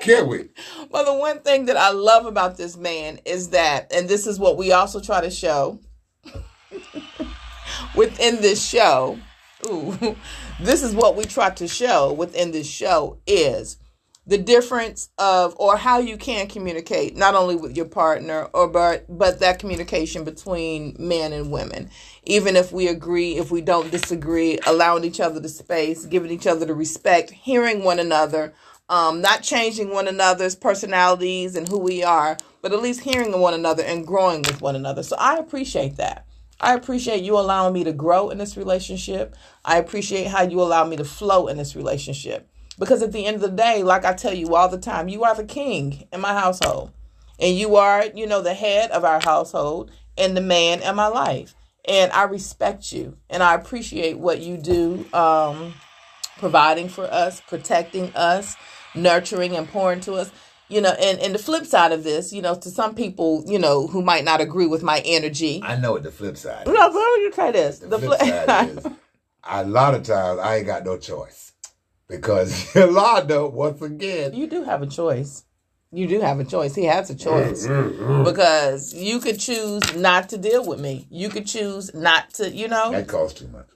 Can we? <laughs> But the one thing that I love about this man is that, and this is what we also try to show <laughs> within this show. Ooh, <laughs> this is what we try to show within this show is the difference of or how you can communicate not only with your partner or but but that communication between men and women even if we agree if we don't disagree allowing each other the space giving each other the respect hearing one another um, not changing one another's personalities and who we are but at least hearing one another and growing with one another so i appreciate that I appreciate you allowing me to grow in this relationship. I appreciate how you allow me to flow in this relationship. Because at the end of the day, like I tell you all the time, you are the king in my household. And you are, you know, the head of our household and the man in my life. And I respect you and I appreciate what you do, um, providing for us, protecting us, nurturing and pouring to us you know and and the flip side of this you know to some people you know who might not agree with my energy I know what the flip side. no is. but let me try this The, the flip flip side <laughs> is a lot of times I ain't got no choice because <laughs> Yolanda once again. you do have a choice you do have a choice he has a choice mm, mm, mm. because you could choose not to deal with me you could choose not to you know That costs too much.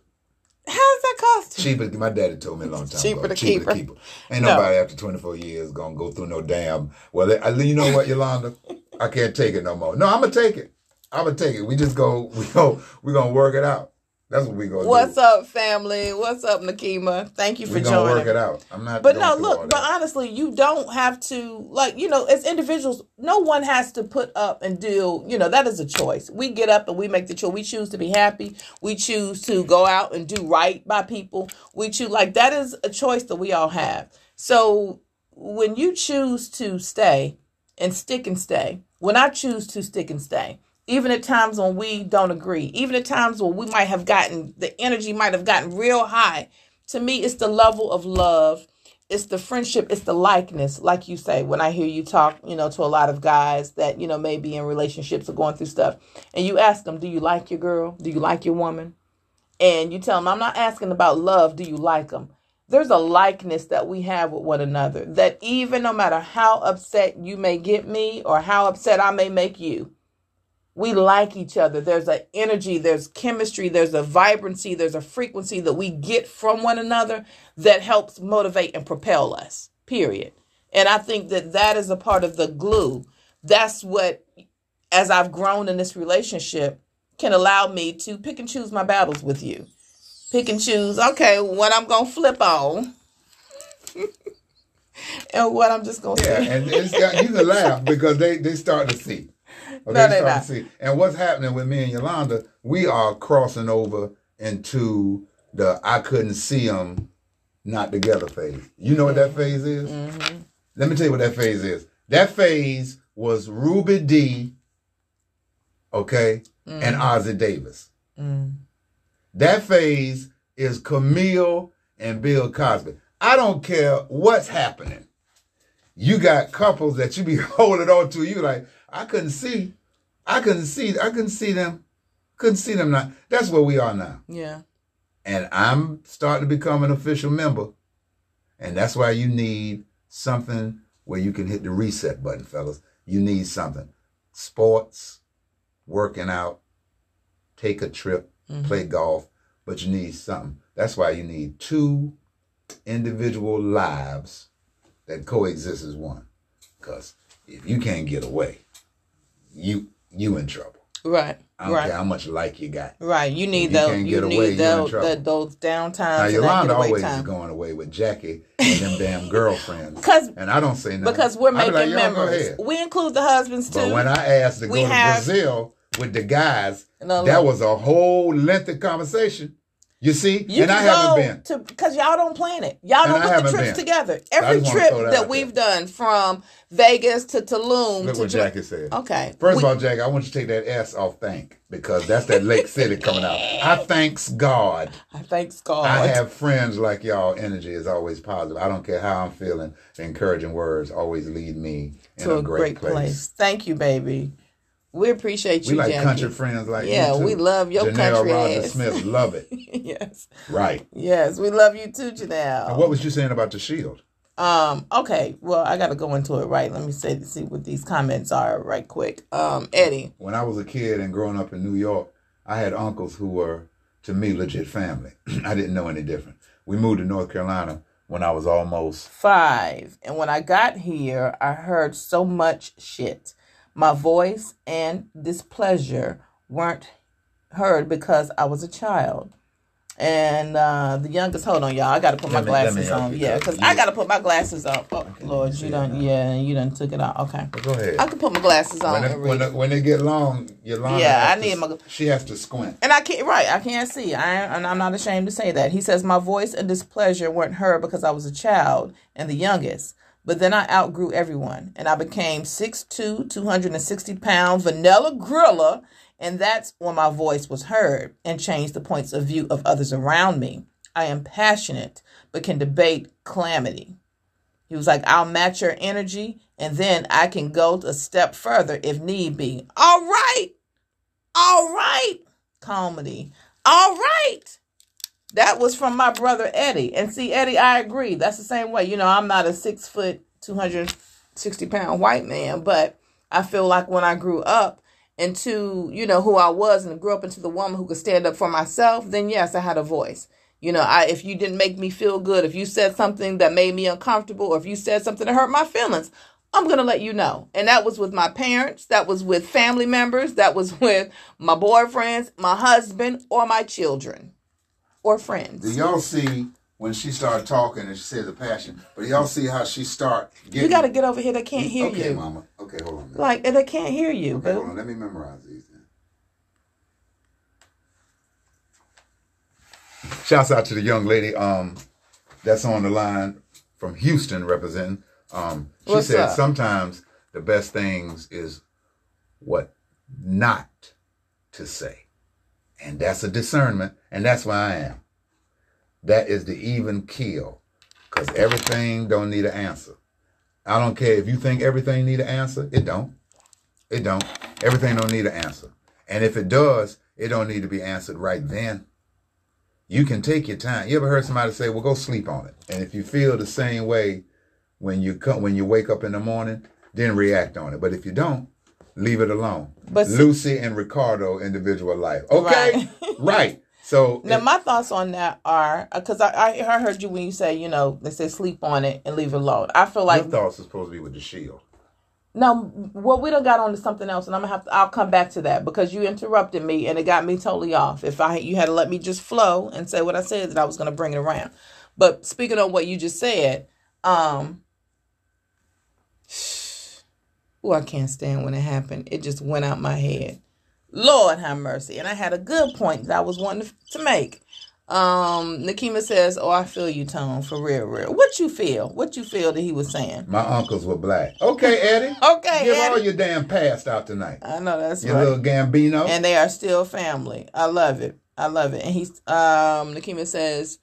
how does that cost you Cheaper. My daddy told me a long time Cheaper ago. to cheaper keep to keep her. Ain't No. nobody after 24 years gonna go through no damn. Well, I, you know what, Yolanda? I can't take it no more. No, I'm gonna take it. I'm gonna take it. We just go. <laughs> We go. We gonna work it out. That's what we gonna what's do. up family what's up nakima thank you for We gonna joining work it out. I'm not. But no, look, but honestly, you don't have to like, you know, as individuals, no one has to put up and deal, you know, that is a choice. We get up and we make the choice. We choose to be happy. We choose to go out and do right by people. We choose like that is a choice that we all have. So when you choose to stay and stick and stay, when I choose to stick and stay, even at times when we don't agree, even at times when we might have gotten the energy might have gotten real high. To me, it's the level of love, it's the friendship, it's the likeness, like you say, when I hear you talk, you know, to a lot of guys that, you know, may be in relationships or going through stuff, and you ask them, Do you like your girl? Do you like your woman? And you tell them, I'm not asking about love, do you like them? There's a likeness that we have with one another that even no matter how upset you may get me or how upset I may make you, we like each other. There's an energy, there's chemistry, there's a vibrancy, there's a frequency that we get from one another that helps motivate and propel us. Period. And I think that that is a part of the glue. That's what, as I've grown in this relationship, can allow me to pick and choose my battles with you. Pick and choose, okay, what I'm going to flip on. <laughs> and what I'm just going to Yeah, say. and it's got, you can laugh because they they start to see. No, Okay, they start not. see. And what's happening with me and Yolanda, we are crossing over into the I couldn't see them not together phase. You know what that phase is? Mhm. Let me tell you what that phase is. That phase was Ruby Dee, okay, and Ossie Davis. Mm. That phase is Camille and Bill Cosby. I don't care what's happening. You got couples that you be <laughs> holding on to. You like, I couldn't see. I couldn't see. I couldn't see them. Couldn't see them now. That's where we are now. Yeah. And I'm starting to become an official member. And that's why you need something where you can hit the reset button, fellas. You need something. Sports, working out, take a trip, mm-hmm. play golf, but you need something. That's why you need two individual lives that coexist as one. Because if you can't get away, you you in trouble. Right. I don't right. care how much like you got. Right. You need you those. can't You, away, need in those, the, those downtimes Now Yolanda always is going away with Jackie and them damn girlfriends. 'Cause- and I don't say nothing. Because we're making like, memories. ahead." We include the husbands too. But when I asked to go to have- Brazil with the guys, that was a whole lengthy conversation. You see? you and I haven't been. to because y'all don't plan it. Y'all And don't put the trips been. together. Every trip that that, we've done from Vegas to Tulum Look to what Ja- Jackie said. Okay. First We- of all, Jackie, I want you to take that S off thank because that's that Lake City coming out. I thanks God. I thanks God. I have friends like y'all. Energy is always positive. I don't care how I'm feeling. Encouraging words always lead me in to a, great, place. Thank you, baby. We appreciate you, We like Jackie. country friends like Yeah, you too. Yeah, we love your Janelle country Rogers ass. Smith, love it. <laughs> yes. Right. Yes, we love you too, Janelle. And what was you saying about the shield? Um, okay, well, I gotta go into it right. Let me say see what these comments are right quick. Um, Eddie. When I was a kid and growing up in New York, I had uncles who were to me legit family. <clears throat> I didn't know any different. We moved to North Carolina when I was almost Five. And when I got here, I heard so much shit. My voice and displeasure weren't heard because I was a child. And uh, the youngest, hold on, y'all. I gotta put my me- let me glasses on. Yeah, because I gotta put my glasses on. Oh Lord, you done. Yeah, you done took it off. Okay, Go ahead. I can put my glasses on when, it, when, it- when they get long, Yolanda Yeah, has I to- need my- She has to squint. And I can't, right, I can't see. I, and I'm not ashamed to say that. He says, My voice and displeasure weren't heard because I was a child and the youngest. But then I outgrew everyone and I became 6'2, 260 pound vanilla gorilla. And that's when my voice was heard and changed the points of view of others around me. I am passionate, but can debate calamity. He was like, I'll match your energy and then I can go a step further if need be. All right. All right. Comedy. All right. That was from my brother Eddie. And see, Eddie, I agree. That's the same way. You know, I'm not a six foot, 260 pound white man, but I feel like when I grew up into, you know, who I was and grew up into the woman who could stand up for myself, then yes, I had a voice. You know, I if you didn't make me feel good, if you said something that made me uncomfortable, or if you said something that hurt my feelings, I'm going to let you know. And that was with my parents, that was with family members, that was <laughs> with my boyfriends, my husband, or my children or Do friends. y'all see when she started talking and she said the passion? But y'all see how she start getting. You got to get over here. They can't hear okay, you. mama. Okay, hold on. Like, they can't hear you. okay, hold on. Let me memorize these. Then. Shouts out to the young lady um that's on the line from Houston representing. Um, she What's said up? sometimes the best things is what not to say, and that's a discernment, and that's where I am. That is the even kill, because everything don't need an answer. I don't care if you think everything need an answer. It don't. It don't. Everything don't need an answer. And if it does, it don't need to be answered right then. You can take your time. You ever heard somebody say, "Well, go sleep on it." And if you feel the same way when you come when you wake up in the morning, then react on it. But if you don't, leave it alone. But Lucy and Ricardo individual life. Okay, <laughs> Right. right. So Now, if- my thoughts on that are because I, I I heard you when you say you know they say sleep on it and leave it alone. I feel like your thoughts are supposed to be with the shield. no, well we don't got on to something else, and I'm gonna have to. I'll come back to that because you interrupted me and it got me totally off. If I you had to let me just flow and say what I said, that I was gonna bring it around. But speaking of what you just said, um, <sighs> oh I can't stand when it happened. It just went out my head. Lord have mercy. And I had a good point that I was wanting to make. Um, Nakima says, "Oh, I feel you, Tone, for real, real. What you feel? What you feel that he was saying? My uncles were black. Okay, <laughs> Eddie. Okay, Give Eddie. all your damn past out tonight. I know that's Your right. little Gambino. and they are still family. I love it. I love it. And he's um Nakima says,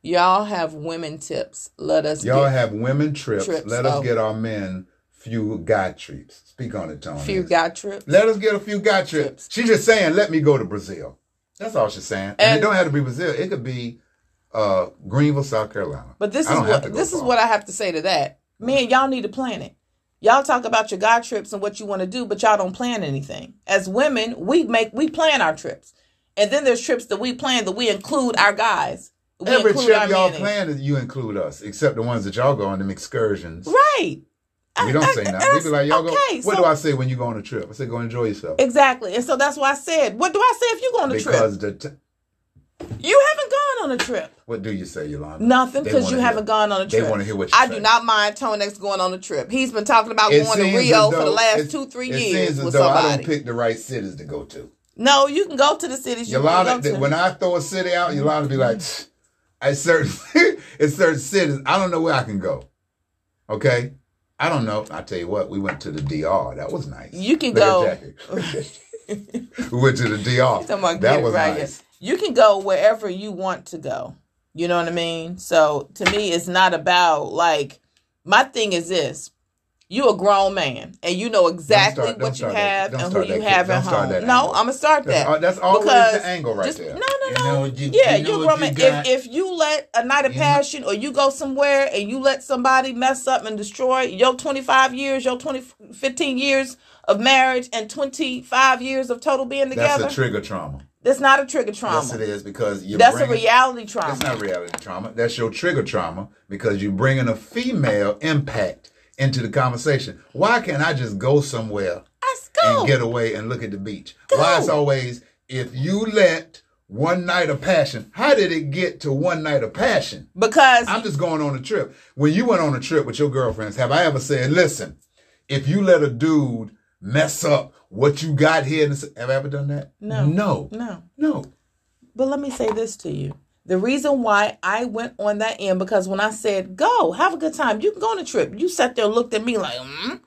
Y'all have women tips. Let us Y'all get have women trips. Trips, Let us get our men few guy trips. Speak on it, Tony. a few guy trips. Let us get a few guy trips. She's just saying, let me go to Brazil. That's all she's saying. And, And- it don't have to be Brazil. It could be uh, Greenville, South Carolina. But this is what this is what I have to say to that. Man, y'all need to plan it. Y'all talk about your guy trips and what you want to do, but y'all don't plan anything. As women, we make we plan our trips. And then there's trips that we plan that we include our guys. We Every trip y'all in. plan, you include us, except the ones that y'all go on them excursions. Right. We don't I- say I- nothing. We be like, y'all okay, go. What so- do I say when you go on a trip? I say, go enjoy yourself. Exactly. And so that's why I said, what do I say if you go on a trip? Because the t- You haven't gone on a trip. what do you say, Yolanda? Nothing because you hear- haven't gone on a trip. They want to hear what you I say. do not mind Tonex going on a trip. He's been talking about It going to Rio as for the last two, three it years seems as though I somebody. don't pick the right cities to go to. no, you can go to the cities you want Yolanda, to go to. when I throw a city out, Yolanda be like, at certain, <laughs> it's certain cities, I don't know where I can go. Okay? I don't know. I tell you what, we went to the DR. That was nice. You can Look go- <laughs> we went to the DR. That was right. nice. You can go wherever you want to go. You know what I mean? So to me, it's not about like my thing is this. You a grown man and you know exactly start- what you have and who you have at home. No. I'm gonna start that. al- that's always because the angle right just- there. No, no, You no. know you- yeah, you you what grown you man. got? If if you let a night of You passion or you go somewhere and you let somebody mess up and destroy your 25 years, your 20, 15 years of marriage and 25 years of total being together, That's a trigger trauma. that's not a trigger trauma. Yes, it is because you're That's a reality trauma. It's not reality trauma. That's your trigger trauma because you're bringing a female impact into the conversation. Why can't I just go somewhere go. and get away and look at the beach? Go. Why it's always if you let one night of passion. How did it get to one night of passion? Because I'm just going on a trip. When you went on a trip with your girlfriends, have I ever said, listen, if you let a dude mess up what you got here, have I ever done that? No. No. No. No. But let me say this to you. The reason why I went on that end because when I said go, have a good time, you can go on a trip. You sat there looked at me like, mm?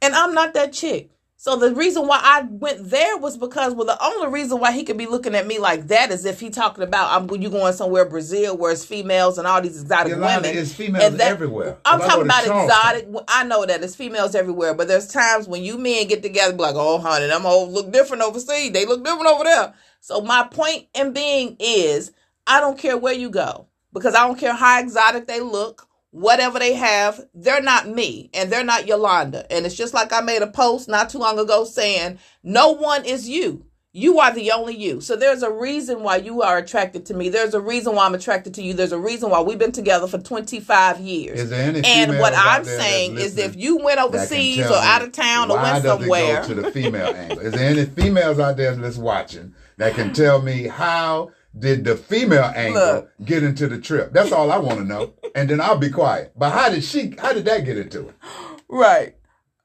and I'm not that chick. So the reason why I went there was because well the only reason why he could be looking at me like that is if he talking about I'm you going somewhere Brazil where it's females and all these exotic Yolanda, women. It's females that, everywhere. I'm talking about exotic. I know that it's females everywhere, but there's times when you men get together, be like, "Oh, honey, them all look different overseas. They look different over there." So my point in being is, I don't care where you go because I don't care how exotic they look, whatever they have. They're not me, and they're not Yolanda. And it's just like I made a post not too long ago saying, "No one is you." You are the only you. So there's a reason why you are attracted to me. There's a reason why I'm attracted to you. There's a reason why we've been together for 25 years. Is there any And what I'm saying is if you went overseas or out of town or went somewhere, to the female angle. Is there any females out there that's watching that can tell me how did the female angle Look. get into the trip? That's all I want to know. <laughs> And then I'll be quiet. But how did she? How did that get into it? <gasps> right?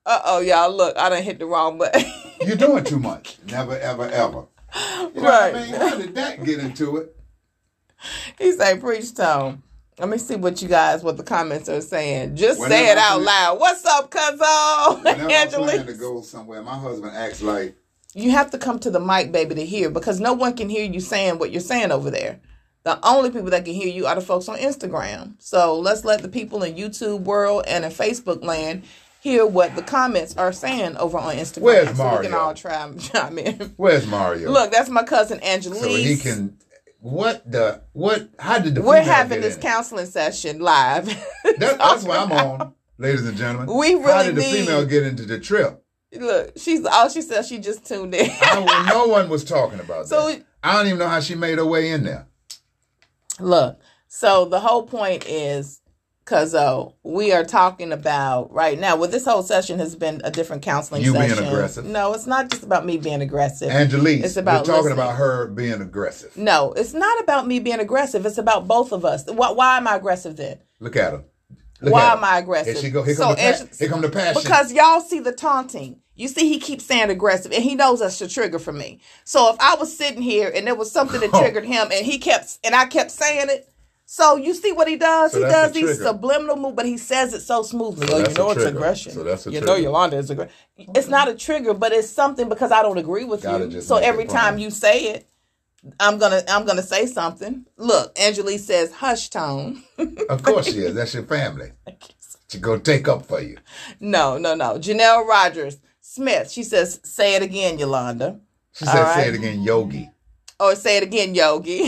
Uh oh, y'all look, I didn't hit the wrong button. <laughs> You're doing too much. <laughs> Never, ever, ever. You know Right. what I mean? How did that get into it? he say, "Preach tone." Let me see what you guys, what the comments are saying. Just Whenever say it out loud. What's up, Cuzzo? Whenever I'm plan to go somewhere, my husband acts like, You have to come to the mic, baby, to hear because no one can hear you saying what you're saying over there. The only people that can hear you are the folks on Instagram. So let's let the people in YouTube world and in Facebook land hear what the comments are saying over on Instagram. Where's so we can Mario? all try <laughs> chime in. "Where's Mario?" Look, that's my cousin Angelique. so he can. What the? What? How did the? We're having this it? counseling session live. That, that's why I'm on, ladies and gentlemen. <laughs> We really How did the need- female get into the trip? Look, she's all she said. She just tuned in. I, <laughs> no one was talking about So- that. I don't even know how she made her way in there. Look, so the whole point is, cause uh, we are talking about right now. Well, this whole session has been a different counseling. You being session. aggressive. No, it's not just about me being aggressive. Angelique, It's about talking listening. about her being aggressive. no, it's not about me being aggressive. It's about both of us. Why, why am I aggressive then? Look at her. Look why am I aggressive? Here she go. Here So, come, the, here come the passion. Because y'all see the taunting. You see, he keeps saying aggressive, and he knows that's the trigger for me. So if I was sitting here and there was something that <laughs> Oh. triggered him, and he kept and I kept saying it, so you see what he does? So he does these trigger. subliminal move, but he says it so smoothly. So oh, you know it's aggression. So that's a you know trigger. Yolanda is aggression. It's not a trigger, but it's something because I don't agree with Gotta you. So every time you say it. I'm gonna I'm gonna say something. Look, Angelique says hush tone. of course she is. That's your family. <laughs> She gonna take up for you. No, no, no. Janelle Rogers Smith. She says, "Say it again, Yolanda." She said, right. Oh, "Say it again, Yogi." Or say it again, Yogi.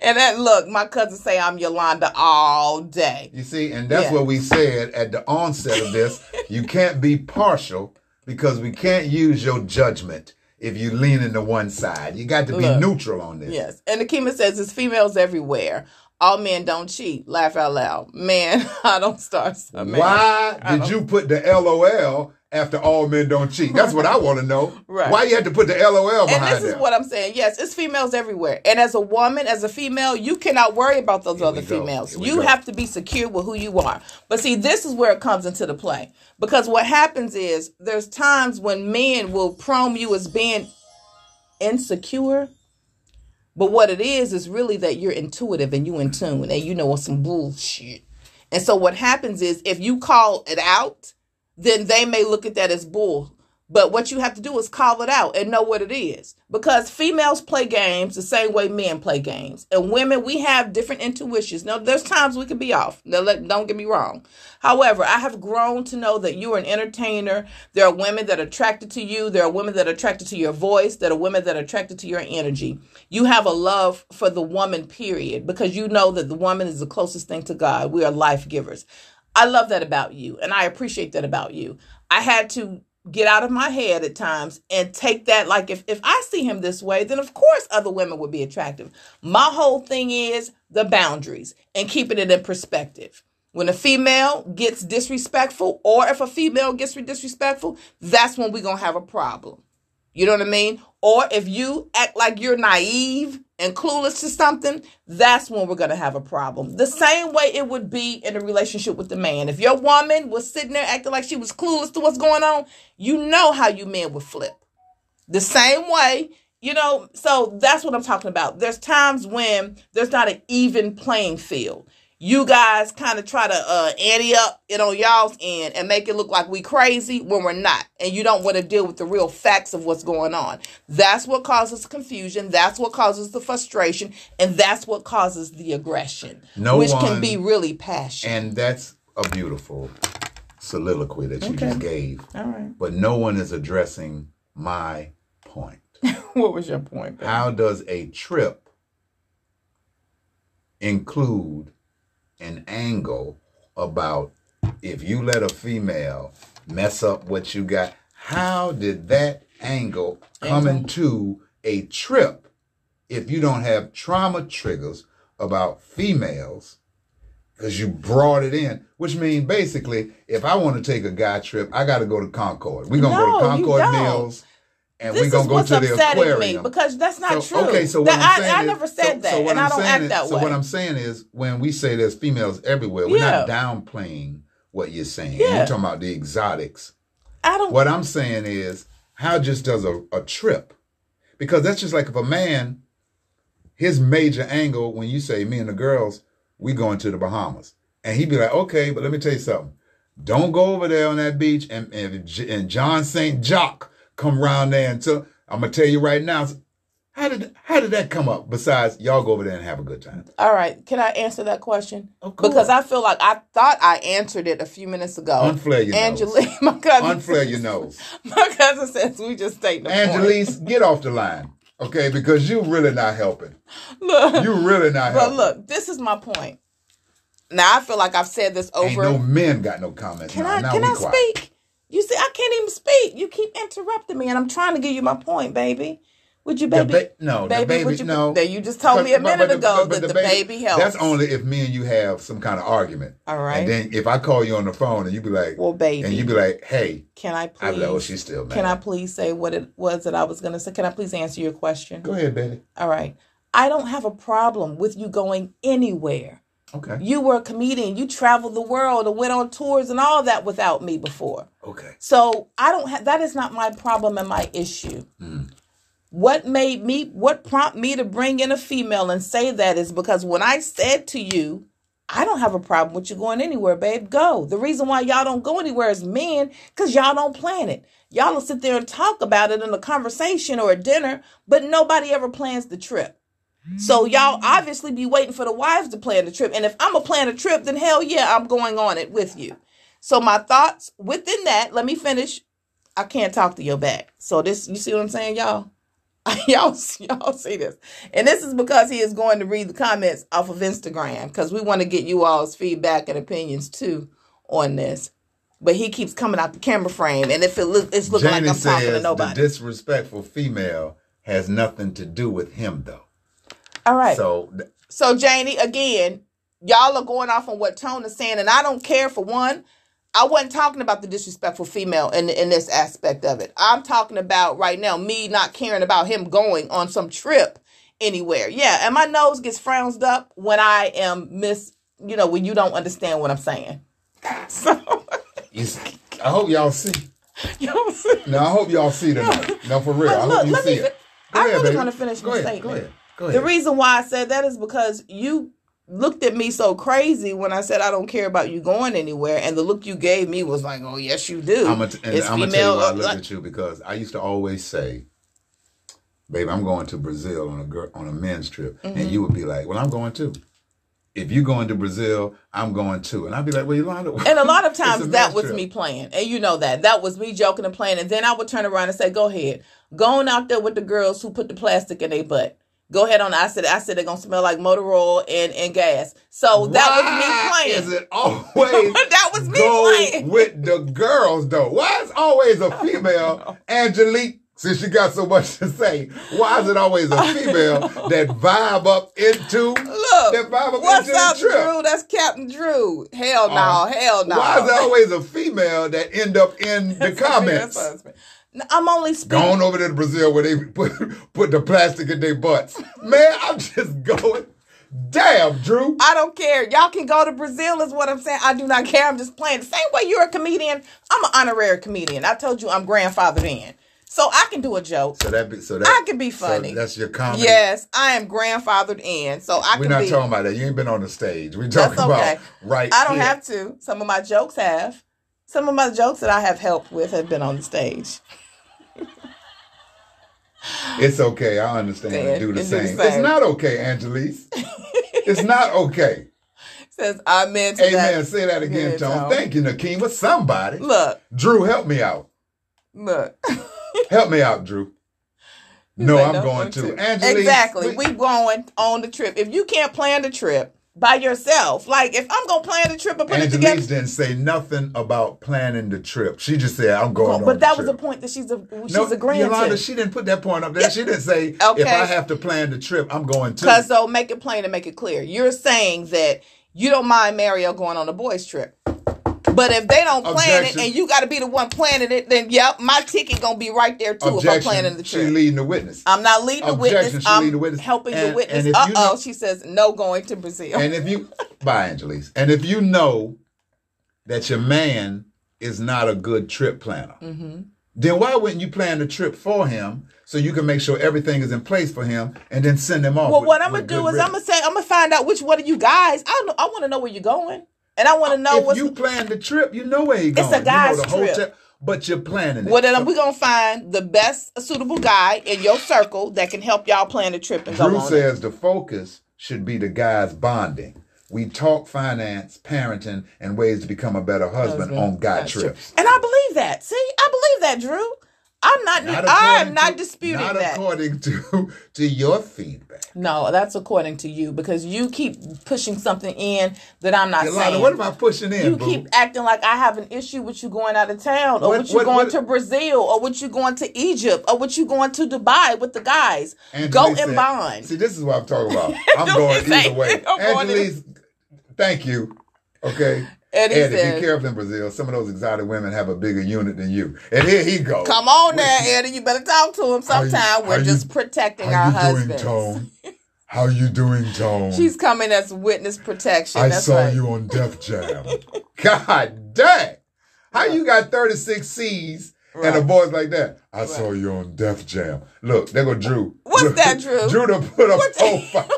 and that look, my cousin say I'm Yolanda all day. You see, and that's Yeah. what we said at the onset of this. <laughs> you can't be partial because we can't use your judgment if you lean into one side. You got to be Look. neutral on this. Yes. And Akima says it's females everywhere. All men don't cheat. Laugh out loud. Man, <laughs> I don't start. man. Why did you put the LOL after all men don't cheat? That's what I <laughs> want to know. Right. Why you had to put the LOL behind And this is what I'm saying. Yes, it's females everywhere. And as a woman, as a female, you cannot worry about those Here other females. You go. have to be secure with who you are. But see, this is where it comes into the play. Because what happens is there's times when men will prom you as being insecure. But what it is is really that you're intuitive and you in tune and you know some bullshit. And so what happens is if you call it out, then they may look at that as bull. But what you have to do is call it out and know what it is. Because females play games the same way men play games. And women, we have different intuitions. Now, there's times we can be off. Now, don't get me wrong. However, I have grown to know that you are an entertainer. There are women that are attracted to you. There are women that are attracted to your voice. There are women that are attracted to your energy. You have a love for the woman, period, because you know that the woman is the closest thing to God. We are life givers. I love that about you, and I appreciate that about you. I had to get out of my head at times and take that like if, if I see him this way, then of course other women would be attractive. My whole thing is the boundaries and keeping it in perspective. When a female gets disrespectful, or if a female gets disrespectful, that's when we're gonna have a problem. You know what I mean? Or if you act like you're naive and clueless to something, that's when we're going to have a problem. The same way it would be in a relationship with the man. If your woman was sitting there acting like she was clueless to what's going on, you know how you men would flip. The same way, you know, so that's what I'm talking about. There's times when there's not an even playing field you guys kind of try to uh, ante up it on y'all's end and make it look like we crazy when we're not and you don't want to deal with the real facts of what's going on that's what causes confusion that's what causes the frustration and that's what causes the aggression No which one- can be really passionate And that's a beautiful soliloquy that you just gave. all right But no one is addressing my point. <laughs> what was your point babe? How does a trip include an angle about if you let a female mess up what you got? How did that angle come into a trip if you don't have trauma triggers about females? Because you brought it in, which means basically, if I want to take a guy trip, I got to go to Concord. We're gonna No, go to Concord. Mills, and this we're gonna is go what's to the upsetting aquarium. me because that's not So, true Okay, so what That- I'm saying I, I is- never so- said that so what and I'm i don't saying act is- that So what I'm saying is, when we say there's females everywhere, we're Yeah. not downplaying what you're saying. Yeah. You're talking about the exotics. i don't What I'm saying is, how just does a, a trip? Because that's just like if a man, his major angle when you say me and the girls, we going to the Bahamas, and he'd be like, okay, but let me tell you something. Don't go over there on that beach and and, and John St. Jock come around there until I'm gonna tell you right now. How did how did that come up? Besides, y'all go over there and have a good time. All right, can I answer that question? Of course. Because I feel like I thought I answered it a few minutes ago. Unflare your nose. Angelique, <laughs> my cousin, Unflare your nose. my cousin says we just state the point. Angelise, get off the line, okay? Because you're really not helping. Look, you're really not helping. but helping. look, this is my point. Now I feel like I've said this Ain't over. no men got no comments. can now. I now can I quiet. speak? You see, I can't even speak. You keep interrupting me, and I'm trying to give you my point, baby. Would you, baby? ba- no, baby, the baby, would you, no. That you just told me a But- but- minute but the- ago but that the baby, helps. That's only if me and you have some kind of argument. All right. And then if I call you on the phone and you be like, Well, baby. and you be like, hey, Can I I please? like, oh, she's still mad. Can I please say what it was that I was going to say? Can I please answer your question? Go ahead, baby. All right. I don't have a problem with you going anywhere. Okay. You were a comedian. You traveled the world and went on tours and all that without me before. Okay. So I don't have that is not my problem and my issue. Mm. What made me what prompted me to bring in a female and say that is because when I said to you, I don't have a problem with you going anywhere, babe. Go. The reason why y'all don't go anywhere is men, because y'all don't plan it. Y'all will sit there and talk about it in a conversation or a dinner, but nobody ever plans the trip. So y'all obviously be waiting for the wives to plan the trip. And if I'm a plan a trip, then hell yeah, I'm going on it with you. So my thoughts within that, let me finish. I can't talk to your back. So this, you see what I'm saying, y'all? <laughs> y'all, y'all see this. And this is because he is going to read the comments off of Instagram because we want to get you all's feedback and opinions too on this. But he keeps coming out the camera frame, and if it look, it's looking Janie like I'm talking to says the disrespectful female has nothing to do with him, though. All right. So th- So Janie, again, y'all are going off on what Tone is saying, and I don't care for one. I wasn't talking about the disrespectful female in in this aspect of it. I'm talking about right now me not caring about him going on some trip anywhere. Yeah, and my nose gets frowned up when I am miss. You know when you don't understand what I'm saying. <laughs> So I hope y'all see. you know what I'm saying? No, I hope y'all see tonight. <laughs> No, for real. I Look, hope you let see me- it. I really baby. wanna finish go my ahead, statement. Go ahead. Go The reason why I said that is because you looked at me so crazy when I said I don't care about you going anywhere, and the look you gave me was like, "Oh yes, you do." I'm gonna, I'm tell you why I look like- at you because I used to always say, "Babe, I'm going to Brazil on a girl on a men's trip," Mm-hmm. and you would be like, "Well, I'm going too." If you're going to Brazil, I'm going too, and I'd be like, "Well, Yolanda." <laughs> And a lot of times that was trip. me playing, and you know that that was me joking and playing, and then I would turn around and say, "Go ahead, going out there with the girls who put the plastic in their butt." Go ahead on. I said, I said they're gonna smell like motor oil and, and gas. So that was me playing. Is it <laughs> always That was me playing. with the girls though? Why is always a <laughs> female Angelique? Since she got so much to say, why is it always a female that vibe up into Look, that vibe up what's into up, the trip? Drew? That's Captain Drew. Hell no, Uh, hell no. Why is it always a female that end up in the <laughs> comments? I'm only speaking. Going over to Brazil where they put <laughs> put the plastic in their butts. Man, I'm just going. Damn, Drew. I don't care. Y'all can go to Brazil, is what I'm saying. I do not care. I'm just playing. The same way you're a comedian, I'm an honorary comedian. I told you I'm grandfathered in. So I can do a joke. So that be so that I can be so funny. that's your comedy. Yes, I am grandfathered in. So I We're not be. talking about that. You ain't been on the stage. We're talking okay. about right. I don't here. have to. Some of my jokes have. Some of my jokes that I have helped with have been on the stage. It's okay. I understand. And do the and do the same. same. It's not okay, Angelise. it's <laughs> not okay. Says amen to Amen. that. Say that again, Tone. Tone. Thank you, Nakima. Somebody. Look, Drew, help me out. look. <laughs> Help me out, Drew. No, I'm no going to to. Angelise. Exactly. We going on the trip. If you can't plan the trip by yourself, like if I'm gonna plan the trip and put it together. Didn't say nothing about planning the trip. She just said, I'm going But that was the point that she's a, she's No, agreeing Yolanda, to. she didn't put that point up there. She didn't say, Okay. if I have to plan the trip, I'm going to. Because so make it plain and make it clear. You're saying that you don't mind Mario going on a boys trip. But if they don't plan Objection. it and you got to be the one planning it, then yep, my ticket gonna be right there too if I'm planning the trip, She leading the witness. I'm not leading the Objection, witness. I'm leading the witness. helping And- the witness. Uh oh, know- she says no going to Brazil. And if you, bye, Angelise. And if you know that your man is not a good trip planner, hmm then why wouldn't you plan the trip for him so you can make sure everything is in place for him and then send him off? Well, with- what I'm gonna do is I'm gonna say I'm gonna find out which one of you guys. I don't know, I want to know where you're going, and I want to uh, know if what's. you plan the trip, you know where he's going. It's a guy's you know the trip. hotel, but you're planning it. well, then So we're gonna find the best suitable guy in your circle that can help y'all plan the trip and go Drew on. it. says the focus should be the guys bonding. We talk finance, parenting, and ways to become a better husband, Husband. on guy That's true. trips. And I believe that. See, I believe that, Drew. I'm not. Not I am according not to- disputing not that. according to <laughs> to your feedback. No, that's according to you because you keep pushing something in that I'm not Yolanda, saying. what am I pushing in? you boo? keep acting like I have an issue with you going out of town, or What- with you what- going what- to Brazil, or with you going to Egypt, or with you going to Dubai with the guys. Angelise Go and said- bond. See, this is what I'm talking about. <laughs> <laughs> I'm going either way. I'm Angelise, thank you. Okay. Eddie, Eddie, says, be careful in Brazil. Some of those exotic women have a bigger unit than you. And here he goes. "Come on now, Eddie. You better talk to him How you- sometime. We're just you- protecting How our you husbands." doing, Tone? <laughs> How you doing, Tone? She's coming as witness protection. I That's saw right. you on Def Jam. <laughs> God dang. How you got 36 C's and a voice like that? I saw you on Def Jam. Look, there go Drew. What's Look, that, <laughs> Drew? Drew to put a What's- whole file.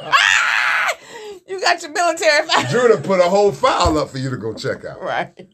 You got your military. File. Drew to put a whole file up for you to go check out. right.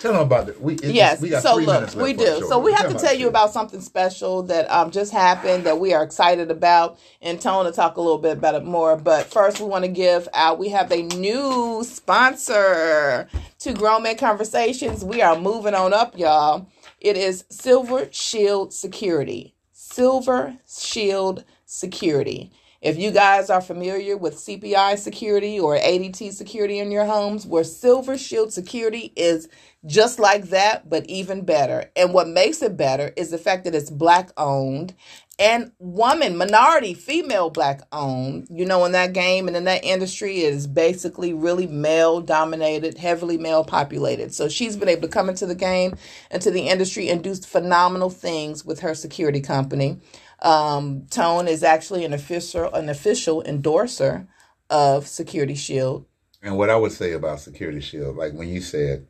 Tell them about it. We, it Yes. we got so three look, we do. So we have to tell you about something special that um just happened that we are excited about, and Tone to talk a little bit about it more. But first, we want to give out. We have a new sponsor to Grown Men Conversations. We are moving on up, y'all. It is Silver Shield Security. Silver Shield Security. If you guys are familiar with CPI security or ADT security in your homes, where Silver Shield Security is just like that, but even better. And what makes it better is the fact that it's black owned and woman, minority, female black owned. You know, in that game and in that industry, it is basically really male dominated, heavily male populated. So she's been able to come into the game, into the industry, and do phenomenal things with her security company. Um, Tone is actually an official an official endorser of Security Shield, And what I would say about Security Shield, like when you said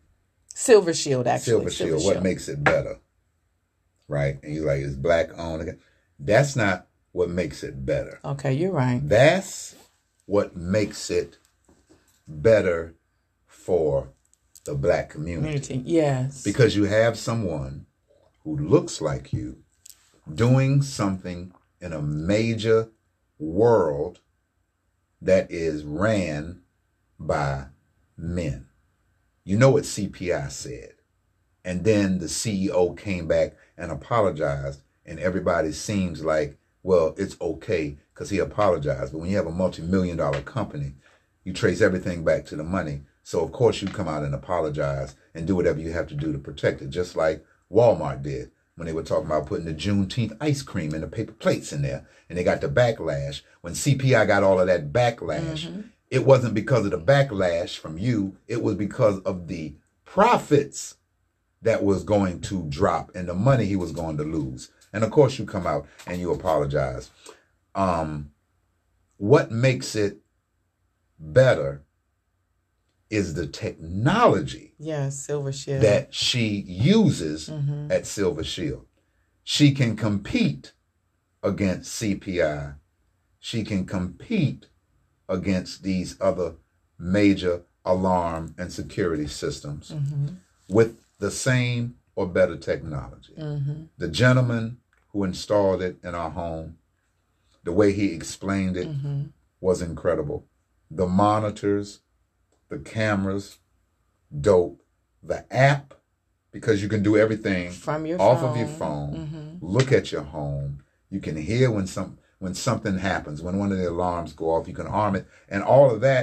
Silver Shield actually. Silver Shield, what makes it better? Right? And you're like, it's black owned. That's not what makes it better. Okay, you're right. That's what makes it better for the black community. Community, yes. Because you have someone who looks like you doing something in a major world that is ran by men. You know what CPI said. And then the CEO came back and apologized, and everybody seems like, well, it's okay because he apologized. But when you have a multi million dollar company, you trace everything back to the money. So, of course, you come out and apologize and do whatever you have to do to protect it, just like Walmart did when they were talking about putting the Juneteenth ice cream in the paper plates in there. And they got the backlash. When CPI got all of that backlash, it wasn't because of the backlash from you, it was because of the profits that was going to drop and the money he was going to lose. And of course, you come out and you apologize. Um, what makes it better is the technology Yeah, Silver Shield. that she uses Mhm. at Silver Shield. She can compete against CPI. She can compete against these other major alarm and security systems Mhm. with the same or better technology. Mhm. The gentleman who installed it in our home, the way he explained it Mhm. was incredible. The monitors, the cameras, dope. The app, because you can do everything From your off phone. of your phone. Mhm. Look at your home. You can hear when some when something happens, when one of the alarms go off. You can arm it, and all of that